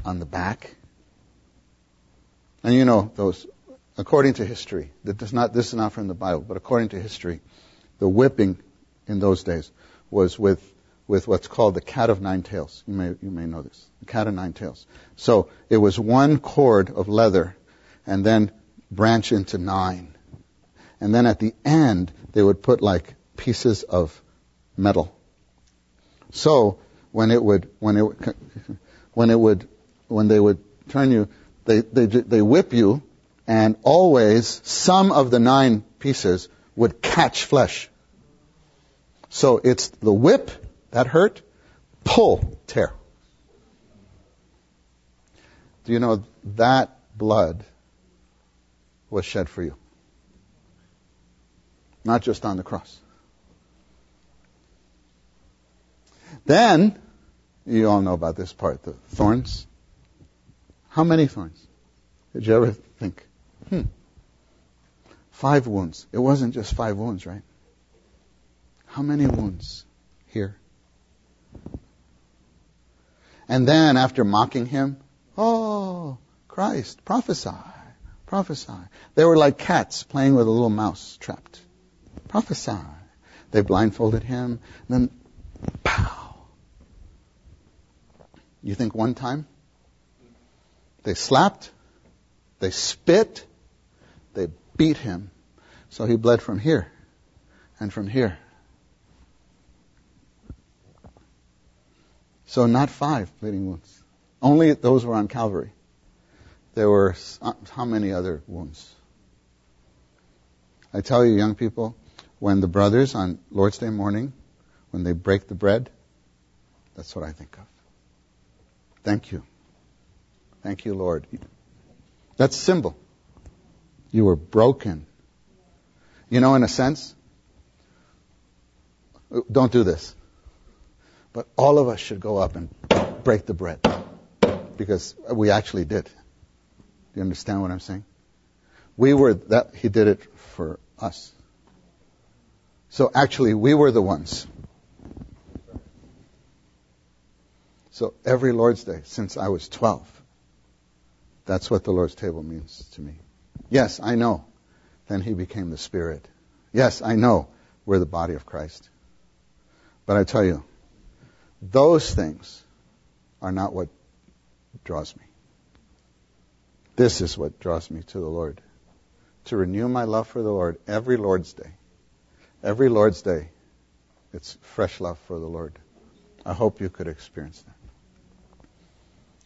on the back. And you know, those according to history, that does not, this is not from the Bible, but according to history, the whipping in those days was with, with what's called the cat of nine tails. You may, you may know this. The cat of nine tails. So it was one cord of leather and then branch into nine. And then at the end, they would put like pieces of metal. So when it would, when it, [LAUGHS] when it would, when they would turn you, they, they, they whip you and always some of the nine pieces would catch flesh. So it's the whip that hurt, pull, tear. Do you know that blood was shed for you? Not just on the cross. Then, you all know about this part, the thorns. How many thorns? Did you ever think? Hmm. Five wounds. It wasn't just five wounds, right? How many wounds here? And then after mocking him, oh, Christ, prophesy, prophesy. They were like cats playing with a little mouse trapped. Prophesy. They blindfolded him. Then, pow. You think one time? They slapped, they spit, beat him. So he bled from here and from here. So not five bleeding wounds. Only those were on Calvary. There were uh, how many other wounds? I tell you, young people, when the brothers on Lord's Day morning, when they break the bread, that's what I think of. Thank you. Thank you, Lord. That's symbol. You were broken. You know, in a sense, don't do this. But all of us should go up and break the bread. Because we actually did. Do you understand what I'm saying? We were that, he did it for us. So actually, we were the ones. So every Lord's Day since I was 12, that's what the Lord's table means to me. Yes, I know. Then he became the Spirit. Yes, I know we're the body of Christ. But I tell you, those things are not what draws me. This is what draws me to the Lord. To renew my love for the Lord every Lord's Day. Every Lord's Day, it's fresh love for the Lord. I hope you could experience that.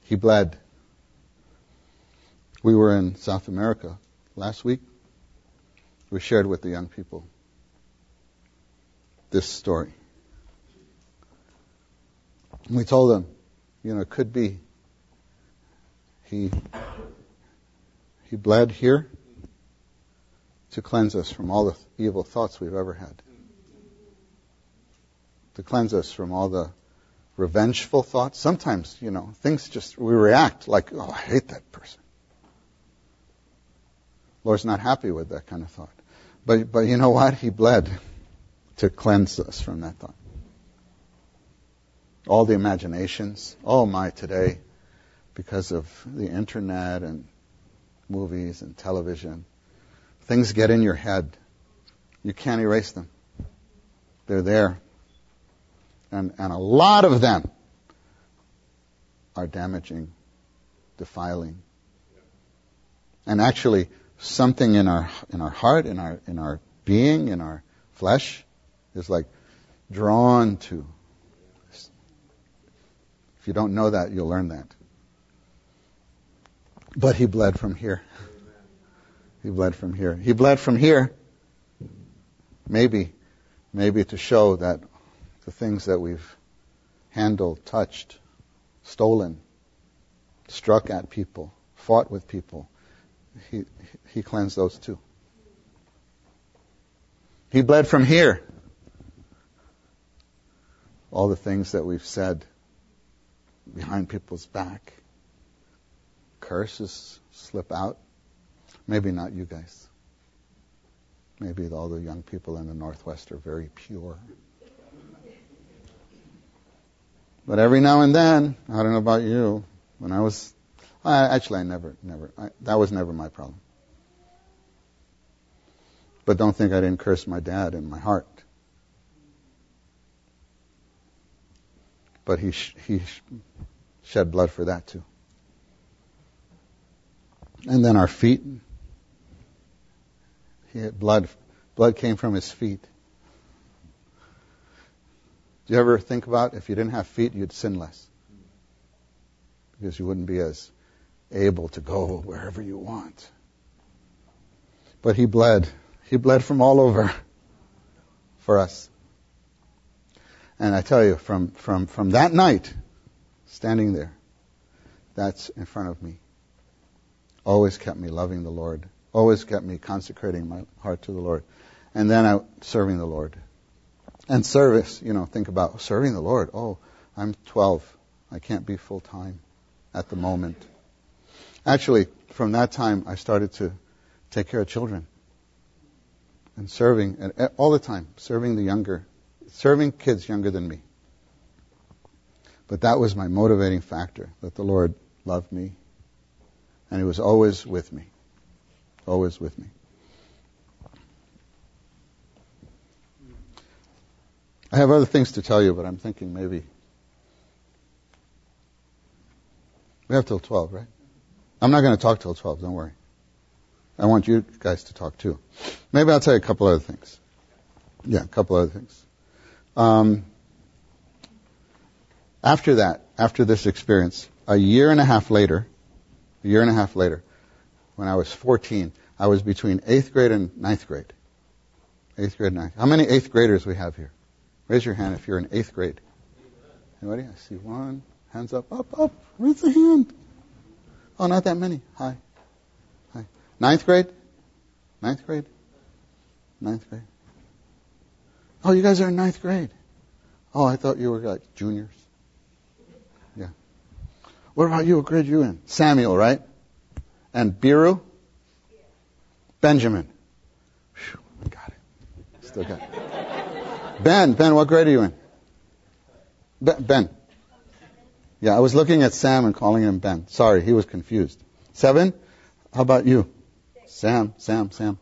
He bled. We were in South America last week. We shared with the young people this story. We told them, you know, it could be he he bled here to cleanse us from all the evil thoughts we've ever had. To cleanse us from all the revengeful thoughts. Sometimes, you know, things just, we react like, oh, I hate that person. Lord's not happy with that kind of thought. But, but you know what? He bled to cleanse us from that thought all the imaginations. Oh my, today, because of the internet and movies and television, things get in your head. You can't erase them. They're there. And, and a lot of them are damaging, defiling. And actually, something in our, in our heart, in our, in our being, in our flesh, is like drawn to if you don't know that, you'll learn that. But he bled from here. He bled from here. He bled from here, maybe, maybe to show that the things that we've handled, touched, stolen, struck at people, fought with people, he, he cleansed those too. He bled from here. All the things that we've said, behind people's back. Curses slip out. Maybe not you guys. Maybe all the young people in the Northwest are very pure. But every now and then, I don't know about you, when I was, I, actually I never, never, I, that was never my problem. But don't think I didn't curse my dad in my heart. But he, he shed blood for that too. And then our feet, he had blood, blood came from his feet. Do you ever think about if you didn't have feet, you'd sin less? Because you wouldn't be as able to go wherever you want. But he bled. He bled from all over [LAUGHS] for us. And I tell you, from, from, from that night, standing there, that's in front of me, always kept me loving the Lord, always kept me consecrating my heart to the Lord. And then I, serving the Lord. And service, you know, think about serving the Lord. Oh, I'm 12. I can't be full time at the moment. Actually, from that time, I started to take care of children and serving, and all the time, serving the younger serving kids younger than me. But that was my motivating factor, that the Lord loved me and He was always with me. Always with me. I have other things to tell you, but I'm thinking maybe. We have till 12, right? I'm not going to talk till 12, don't worry. I want you guys to talk too. Maybe I'll tell you a couple other things. Yeah, a couple other things. Um, after that, after this experience, a year and a half later, a year and a half later, when I was 14, I was between eighth grade and ninth grade. Eighth grade, ninth. How many eighth graders we have here? Raise your hand if you're in eighth grade. Anybody? I see one. Hands up, up, up. Raise the hand. Oh, not that many. Hi. Hi. Ninth grade? Ninth grade? Ninth grade. Oh, you guys are in ninth grade. Oh, I thought you were like juniors. Yeah. What about you? What grade are you in? Samuel, right? And Biru? Benjamin. Whew, I got it. Still got it. Ben, Ben, what grade are you in? Ben, ben. Yeah, I was looking at Sam and calling him Ben. Sorry, he was confused. Seven? How about you? Sam, Sam, Sam.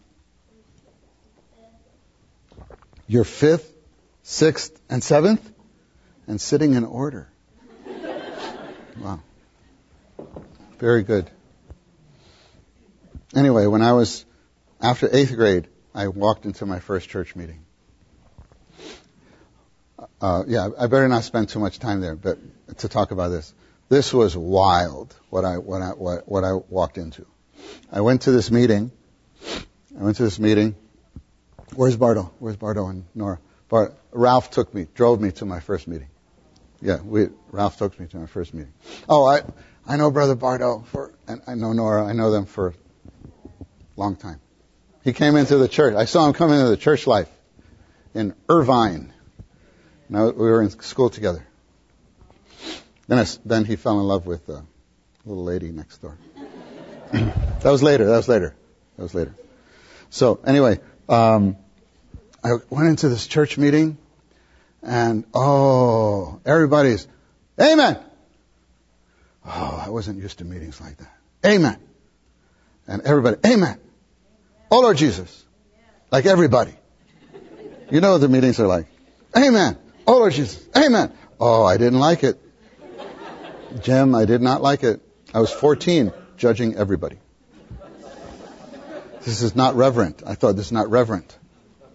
You're fifth, sixth, and seventh? And sitting in order. [LAUGHS] Wow. Very good. Anyway, when I was after eighth grade, I walked into my first church meeting. Uh, yeah, I better not spend too much time there, but to talk about this, this was wild. What I what I what, what I walked into. I went to this meeting. I went to this meeting. Where's Bardo? Where's Bardo and Nora? Ralph took me, drove me to my first meeting. Yeah, we, Ralph took me to my first meeting. Oh, I, I know Brother Bardo for, and I know Nora. I know them for a long time. He came into the church. I saw him come into the church life in Irvine. Now we were in school together. Then, I, then he fell in love with a little lady next door. [CLEARS THROAT] that was later. That was later. That was later. So anyway, um, I went into this church meeting, and oh, everybody's Amen. Oh, I wasn't used to meetings like that. Amen. And everybody, Amen. Oh Lord Jesus. Like everybody. You know what the meetings are like. Amen. Oh Lord Jesus. Amen. Oh, I didn't like it. Jim, I did not like it. I was 14, judging everybody. This is not reverent. I thought this is not reverent.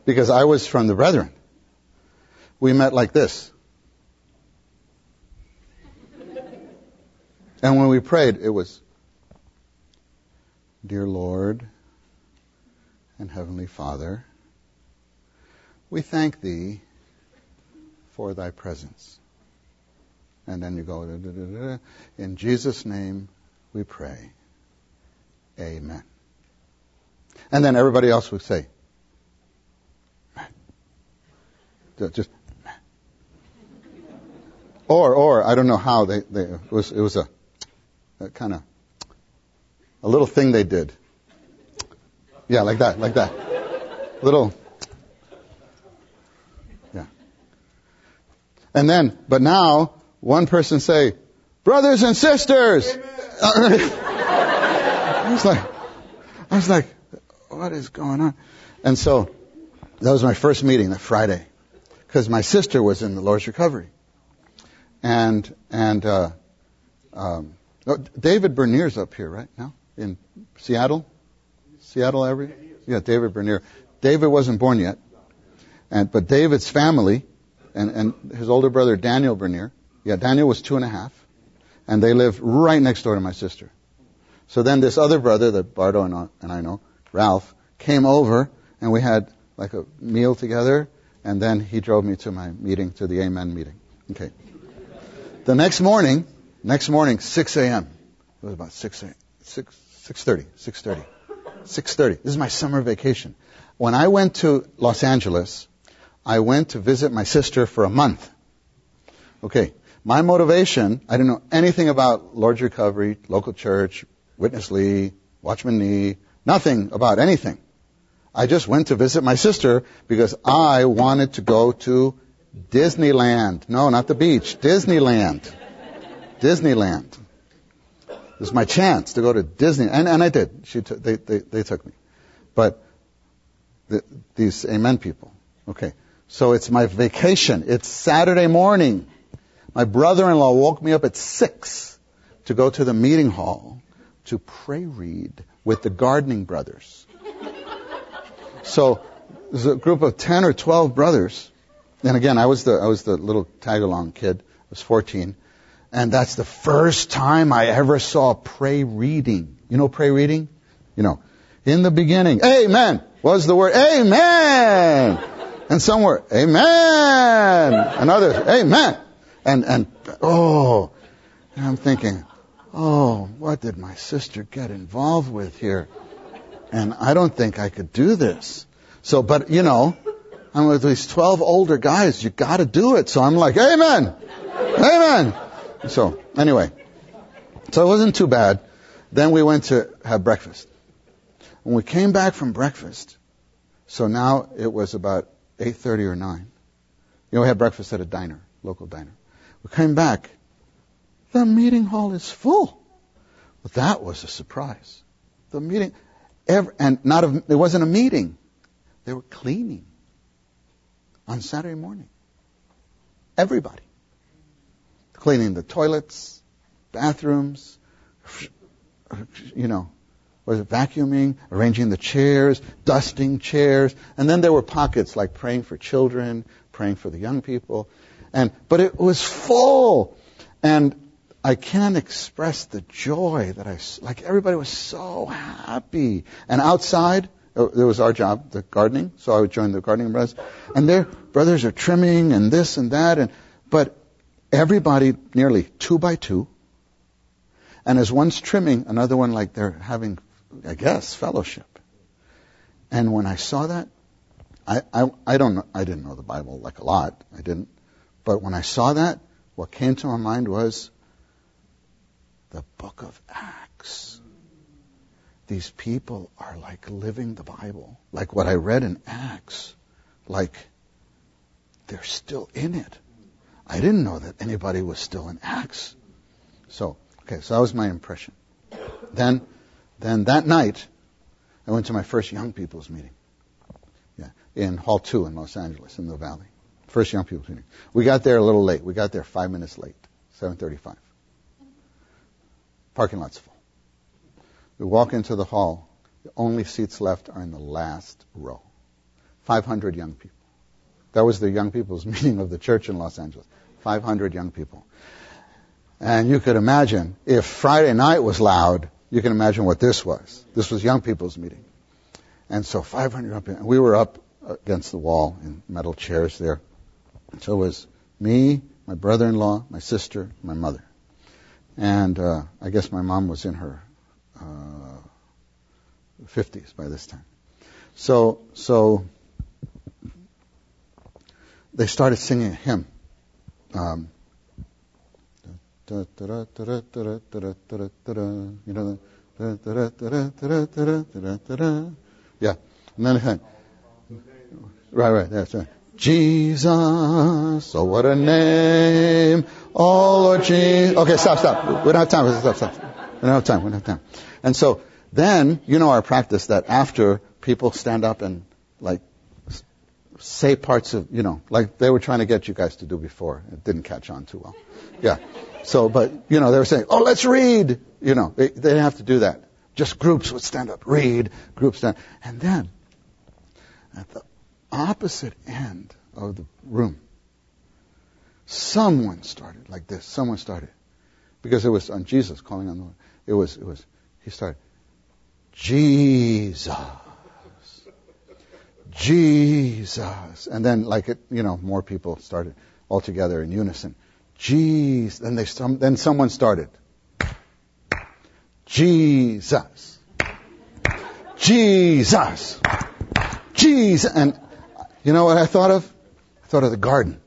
Because I was from the brethren. We met like this. And when we prayed, it was, Dear Lord and Heavenly Father, we thank Thee for Thy presence. And then you go, da, da, da, in Jesus' name we pray. Amen. And then everybody else would say, just, or, or, I don't know how they, they it was, it was a, a kind of, a little thing they did. Yeah, like that, like that. Little, And then, but now, one person say, brothers and sisters. I was [LAUGHS] like, I was like, what is going on? And so, that was my first meeting that Friday, because my sister was in the Lord's recovery, and and uh, um, oh, David Bernier's up here right now in Seattle, Seattle area. Yeah, David Bernier. David wasn't born yet, and but David's family, and and his older brother Daniel Bernier. Yeah, Daniel was two and a half, and they live right next door to my sister. So then this other brother that Bardo and I, and I know, Ralph, came over and we had like a meal together, and then he drove me to my meeting, to the Amen meeting. Okay. The next morning, next morning, 6 a.m. It was about 6 a.m. 6, 6.30, 6.30, 6.30. This is my summer vacation. When I went to Los Angeles, I went to visit my sister for a month. Okay. My motivation, I didn't know anything about Lord's Recovery, local church, Witness Lee, Watchman Nee, nothing about anything. I just went to visit my sister because I wanted to go to Disneyland. No, not the beach. Disneyland. Disneyland. This is my chance to go to Disney, and, and I did. She t- they, they, they took me, but the, these Amen people. Okay, So it's my vacation. It's Saturday morning. My brother-in-law woke me up at six to go to the meeting hall to pray read with the gardening brothers. So there's a group of 10 or 12 brothers. And again, I was the, I was the little tag along kid. I was 14. And that's the first time I ever saw pray reading. You know pray reading? You know, in the beginning, amen was the word amen. And some were amen. And others, amen. And, and, oh, and I'm thinking, oh, what did my sister get involved with here? And I don't think I could do this. So, but you know, I'm with these 12 older guys. You got to do it. So I'm like, Amen, Amen. So anyway, so it wasn't too bad. Then we went to have breakfast. When we came back from breakfast, so now it was about 8:30 or 9. You know, we had breakfast at a diner, local diner. We came back. The meeting hall is full. Well, that was a surprise. The meeting, every, and not a, it wasn't a meeting. They were cleaning on Saturday morning. Everybody. Cleaning the toilets, bathrooms, you know, was vacuuming, arranging the chairs, dusting chairs, and then there were pockets like praying for children, praying for the young people, and but it was full, and I can't express the joy that I like. Everybody was so happy, and outside uh, there was our job, the gardening. So I would join the gardening brothers, and their brothers are trimming and this and that, and but everybody nearly two by two. And as one's trimming, another one like they're having, I guess, fellowship. And when I saw that, I, I, I don't I didn't know the Bible like a lot. I didn't. But when I saw that, what came to my mind was the book of Acts these people are like living the Bible, like what I read in Acts, like they're still in it. I didn't know that anybody was still in Acts. So, okay, so that was my impression. Then, then that night, I went to my first young people's meeting. Yeah, in Hall 2 in Los Angeles, in the Valley. First young people's meeting. We got there a little late. We got there five minutes late, 7:35. Parking lot's full. We walk into the hall. The only seats left are in the last row. 500 young people. That was the young people's [LAUGHS] meeting of the church in Los Angeles. 500 young people. And you could imagine, if Friday night was loud, you can imagine what this was. This was young people's meeting. And so 500 young people. We were up against the wall in metal chairs there. So it was me, my brother-in-law, my sister, my mother. And uh, I guess my mom was in her uh, 50s by this time. So, so they started singing a hymn. Um, you know, yeah, and then right, right, that's right. Jesus, oh what a name, oh Lord Jesus. Okay, stop, stop. We don't have time. Stop, stop. We don't have time. We don't have time. And so then, you know our practice that after people stand up and like say parts of, you know, like they were trying to get you guys to do before. It didn't catch on too well. Yeah. So, but, you know, they were saying, oh, let's read. You know, they, they didn't have to do that. Just groups would stand up, read, groups stand. And then, at the opposite end of the room, someone started like this. Someone started. Because it was on Jesus calling on the Lord. It was, it was, he started, Jesus. Jesus. And then, like it, you know, more people started all together in unison. Jesus. Then they, then someone started. Jesus. Jesus. Jesus. And you know what I thought of? I thought of the garden.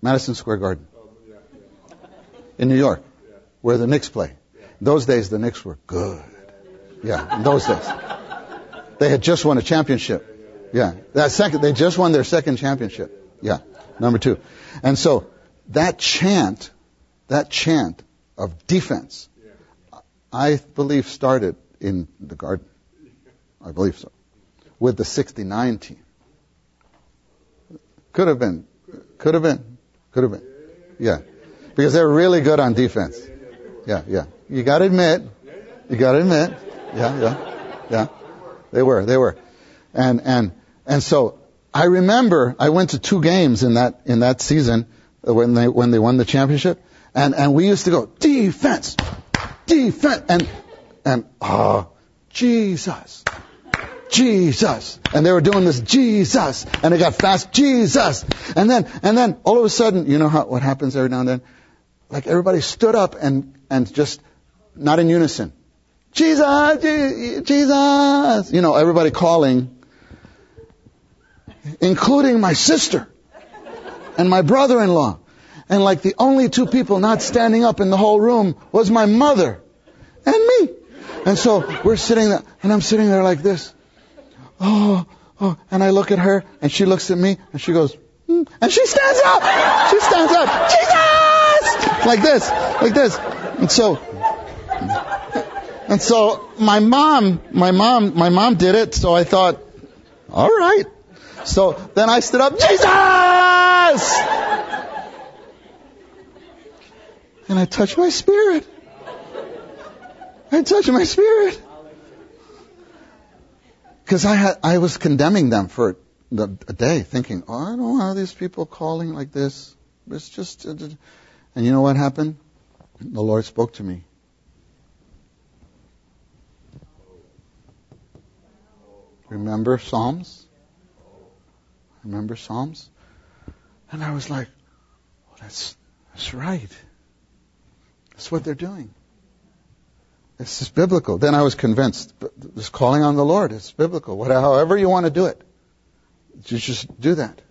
Madison Square Garden. In New York, where the Knicks play. Those days, the Knicks were good. Yeah, in those days. They had just won a championship. Yeah, that second, they just won their second championship. Yeah, number two. And so that chant, that chant of defense, I believe started in the garden. I believe so. With the 69 team. Could have been. Could have been. Could have been. Yeah. Because they're really good on defense. Yeah, yeah. You gotta admit. You gotta admit. Yeah, yeah, yeah. They were, they were. And, and, and so I remember I went to two games in that, in that season when they, when they won the championship. And, and we used to go, defense, defense, and, and, oh, Jesus, Jesus. And they were doing this Jesus. And it got fast, Jesus. And then, and then all of a sudden, you know how, what happens every now and then? Like everybody stood up and, and just, not in unison. Jesus, Jesus. You know, everybody calling, including my sister and my brother-in-law. And like the only two people not standing up in the whole room was my mother and me. And so we're sitting there, and I'm sitting there like this. Oh, oh, and I look at her, and she looks at me, and she goes, hmm, and she stands up. She stands up. Jesus! Like this, like this. And so, and so my mom, my mom, my mom did it. So I thought, all right. So then I stood up, Jesus! And I touched my spirit. I touched my spirit. Because I had, I was condemning them for the, a day, thinking, oh, I don't know these people calling like this. It's just, uh, and you know what happened? The Lord spoke to me. Remember Psalms? Remember Psalms? And I was like, oh, that's, that's right. That's what they're doing. This is biblical. Then I was convinced. This calling on the Lord is biblical. Whatever, however you want to do it, you just do that.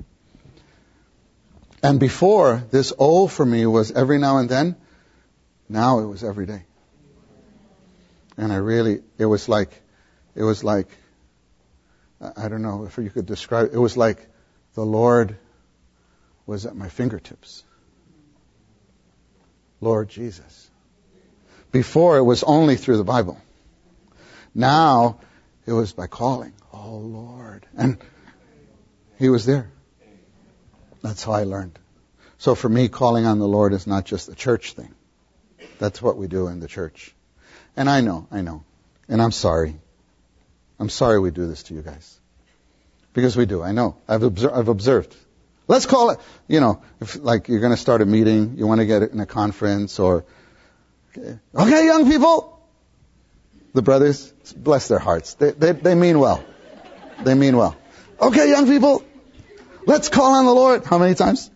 And before, this O for me was every now and then. Now it was every day. And I really, it was like, it was like, I don't know if you could describe, it was like the Lord was at my fingertips. Lord Jesus. Before it was only through the Bible. Now it was by calling. Oh Lord. And He was there. That's how I learned. So for me, calling on the Lord is not just a church thing. That's what we do in the church. And I know, I know. And I'm sorry. I'm sorry we do this to you guys. Because we do, I know. I've, obser- I've observed. Let's call it, you know, if like you're going to start a meeting, you want to get in a conference or, okay, young people. The brothers, bless their hearts. They, they, they mean well. They mean well. Okay, young people, let's call on the Lord. How many times?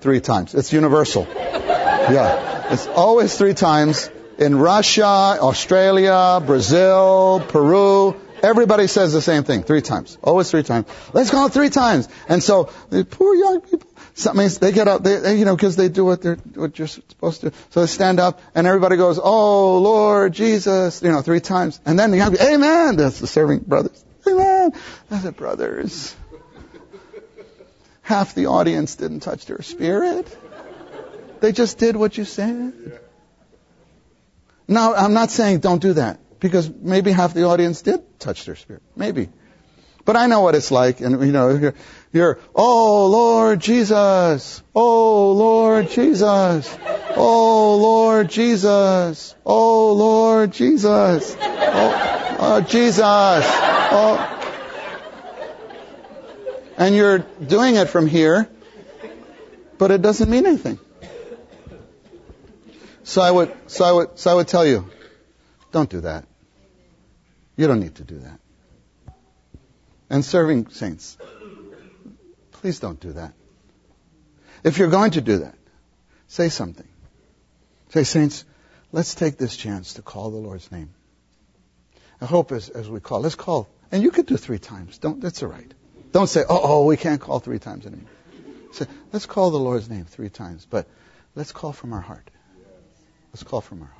Three times. It's universal. Yeah. It's always three times. In Russia, Australia, Brazil, Peru, Everybody says the same thing three times. Always three times. Let's call it three times. And so the poor young people, something they get up, they, they you know, because they do what they're what you're supposed to. So they stand up, and everybody goes, "Oh Lord Jesus," you know, three times. And then the young people, "Amen." That's the serving brothers. Amen. That's the brothers. Half the audience didn't touch their spirit. They just did what you said. Now, I'm not saying don't do that because maybe half the audience did touch their spirit. Maybe. But I know what it's like, and you know, you're, you're, oh Lord Jesus, oh Lord Jesus, oh Lord Jesus, oh Lord Jesus, oh, oh Jesus, oh. And you're doing it from here, but it doesn't mean anything. So I would, so I would, so I would tell you, don't do that. You don't need to do that. And serving saints, please don't do that. If you're going to do that, say something. Say, saints, let's take this chance to call the Lord's name. I hope as, as we call, let's call. And you could do three times. Don't, that's all right. Don't say, oh, oh, we can't call three times anymore. Say, let's call the Lord's name three times, but let's call from our heart. Let's call from our heart.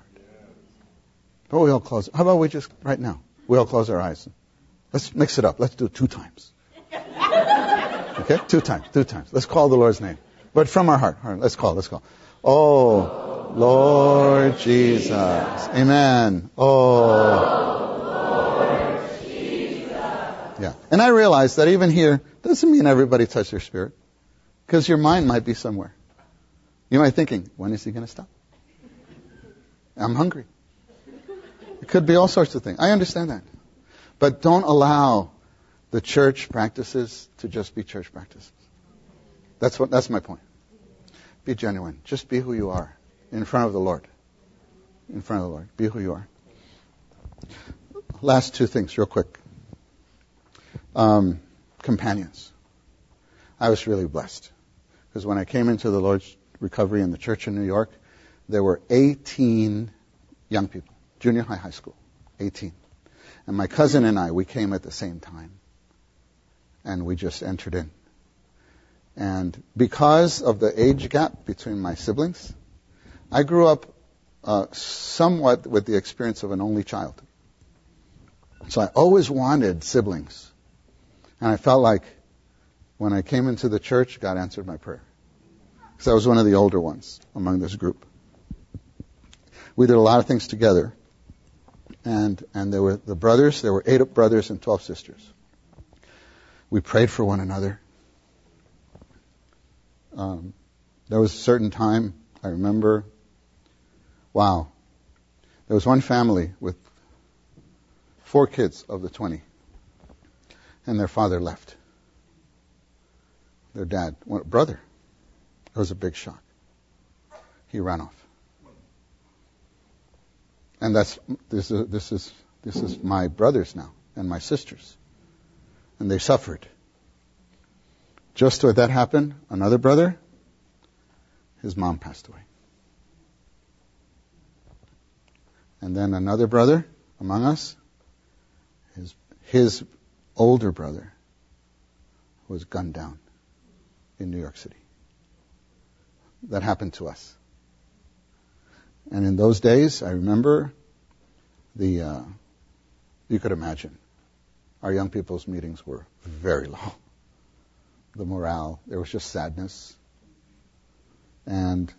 Oh, but we all close. How about we just, right now, we all close our eyes. Let's mix it up. Let's do it two times. [LAUGHS] Okay? Two times. Two times. Let's call the Lord's name. But from our heart. Let's call. Let's call. Oh, Lord Jesus. Amen. Oh. Lord Jesus. Yeah. And I realize that even here, doesn't mean everybody touched their spirit. Because your mind might be somewhere. You might be thinking, when is he going to stop? I'm hungry. It could be all sorts of things. I understand that. But don't allow the church practices to just be church practices. That's what that's my point. Be genuine. Just be who you are in front of the Lord. In front of the Lord. Be who you are. Last two things, real quick. Um, companions. I was really blessed because when I came into the Lord's recovery in the church in New York, there were 18 young people, junior high, high school, 18. And my cousin and I, we came at the same time. And we just entered in. And because of the age gap between my siblings, I grew up uh, somewhat with the experience of an only child. So I always wanted siblings. And I felt like when I came into the church, God answered my prayer. Because I was one of the older ones among this group. We did a lot of things together. And, and there were the brothers, there were eight brothers and 12 sisters. We prayed for one another. Um, there was a certain time, I remember, wow. There was one family with four kids of the 20, and their father left. Their dad, brother. It was a big shock. He ran off. And that's this is this is this is my brothers now and my sisters. And they suffered. Just when that happened, another brother, his mom passed away. And then another brother among us, his his older brother was gunned down in New York City. That happened to us. And in those days, I remember the, uh, you could imagine, our young people's meetings were very low. The morale, there was just sadness. And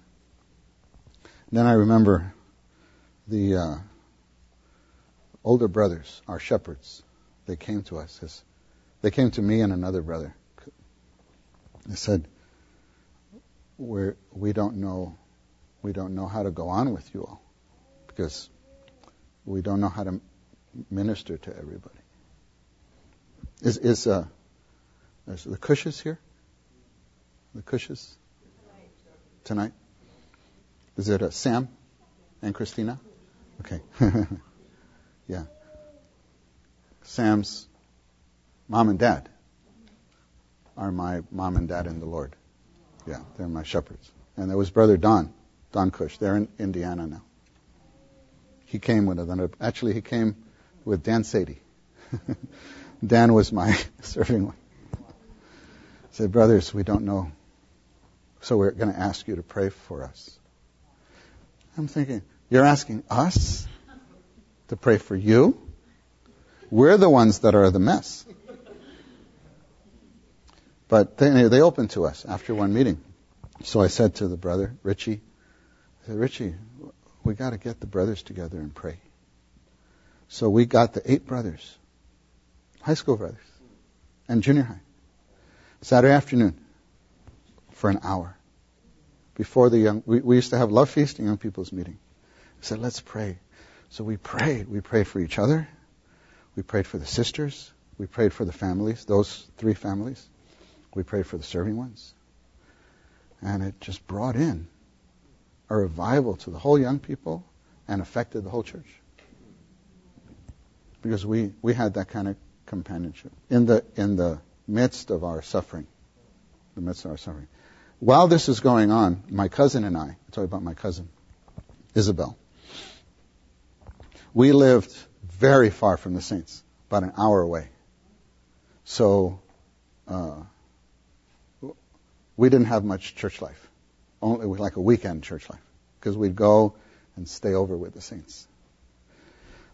then I remember the uh, older brothers, our shepherds, they came to us. As, they came to me and another brother. They said, We're, we don't know we don't know how to go on with you all because we don't know how to minister to everybody. Is is uh, is the Cushes here? The Cushes tonight? Is it uh, Sam and Christina? Okay, [LAUGHS] yeah. Sam's mom and dad are my mom and dad in the Lord. Yeah, they're my shepherds. And there was Brother Don. Don Cush. They're in Indiana now. He came with another. Actually, he came with Dan Sadie. [LAUGHS] Dan was my [LAUGHS] serving one. Said, brothers, we don't know, so we're going to ask you to pray for us. I'm thinking, you're asking us to pray for you? We're the ones that are the mess. But they, they opened to us after one meeting. So I said to the brother, Richie, Richie, we got to get the brothers together and pray. So we got the eight brothers, high school brothers, and junior high, Saturday afternoon for an hour before the young. We, we used to have love feast and young people's meeting. I said, let's pray. So we prayed. We prayed for each other. We prayed for the sisters. We prayed for the families, those three families. We prayed for the serving ones. And it just brought in a revival to the whole young people and affected the whole church. Because we, we had that kind of companionship in the, in the midst of our suffering. The midst of our suffering. While this is going on, my cousin and I, I tell you about my cousin, Isabel. We lived very far from the saints, about an hour away. So, uh, we didn't have much church life only like a weekend church life because we'd go and stay over with the saints.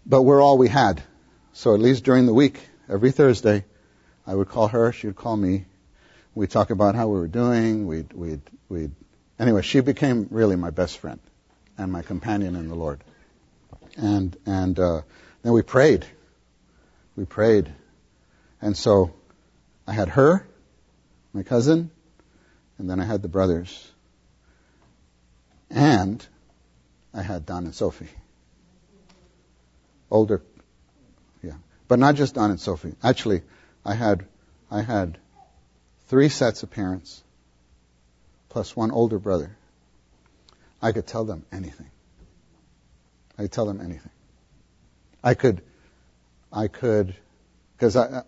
But we're all we had. So at least during the week, every Thursday, I would call her, she would call me. We'd talk about how we were doing. We'd, we'd, we'd, anyway, she became really my best friend and my companion in the Lord. And, and, uh, then we prayed. We prayed. And so I had her, my cousin, and then I had the brothers, and I had Don and Sophie. Older, yeah, but not just Don and Sophie. Actually, I had I had three sets of parents plus one older brother. I could tell them anything. I could tell them anything. I could, I could, because I,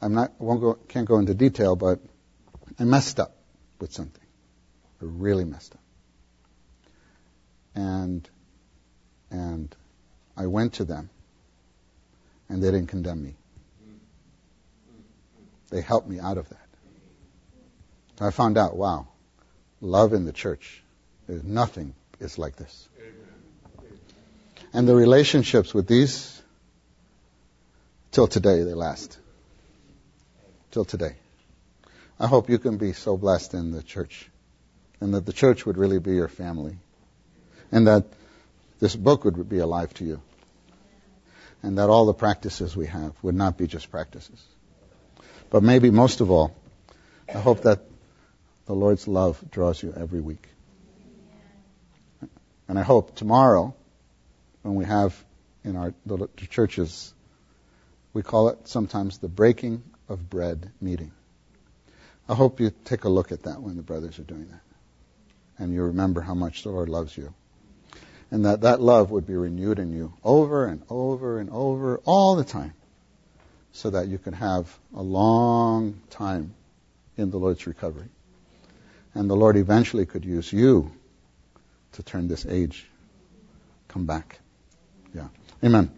I'm not, won't go, can't go into detail, but I messed up with something. I really messed up. And, and I went to them, and they didn't condemn me. They helped me out of that. I found out, wow, love in the church is nothing is like this. And the relationships with these, till today, they last. Till today. I hope you can be so blessed in the church, and that the church would really be your family, and that this book would be alive to you, and that all the practices we have would not be just practices. But maybe most of all, I hope that the Lord's love draws you every week. And I hope tomorrow, when we have in our churches, we call it sometimes the breaking of bread meeting. I hope you take a look at that when the brothers are doing that. And you remember how much the Lord loves you. And that that love would be renewed in you over and over and over all the time so that you can have a long time in the Lord's recovery. And the Lord eventually could use you to turn this age come back. Yeah. Amen.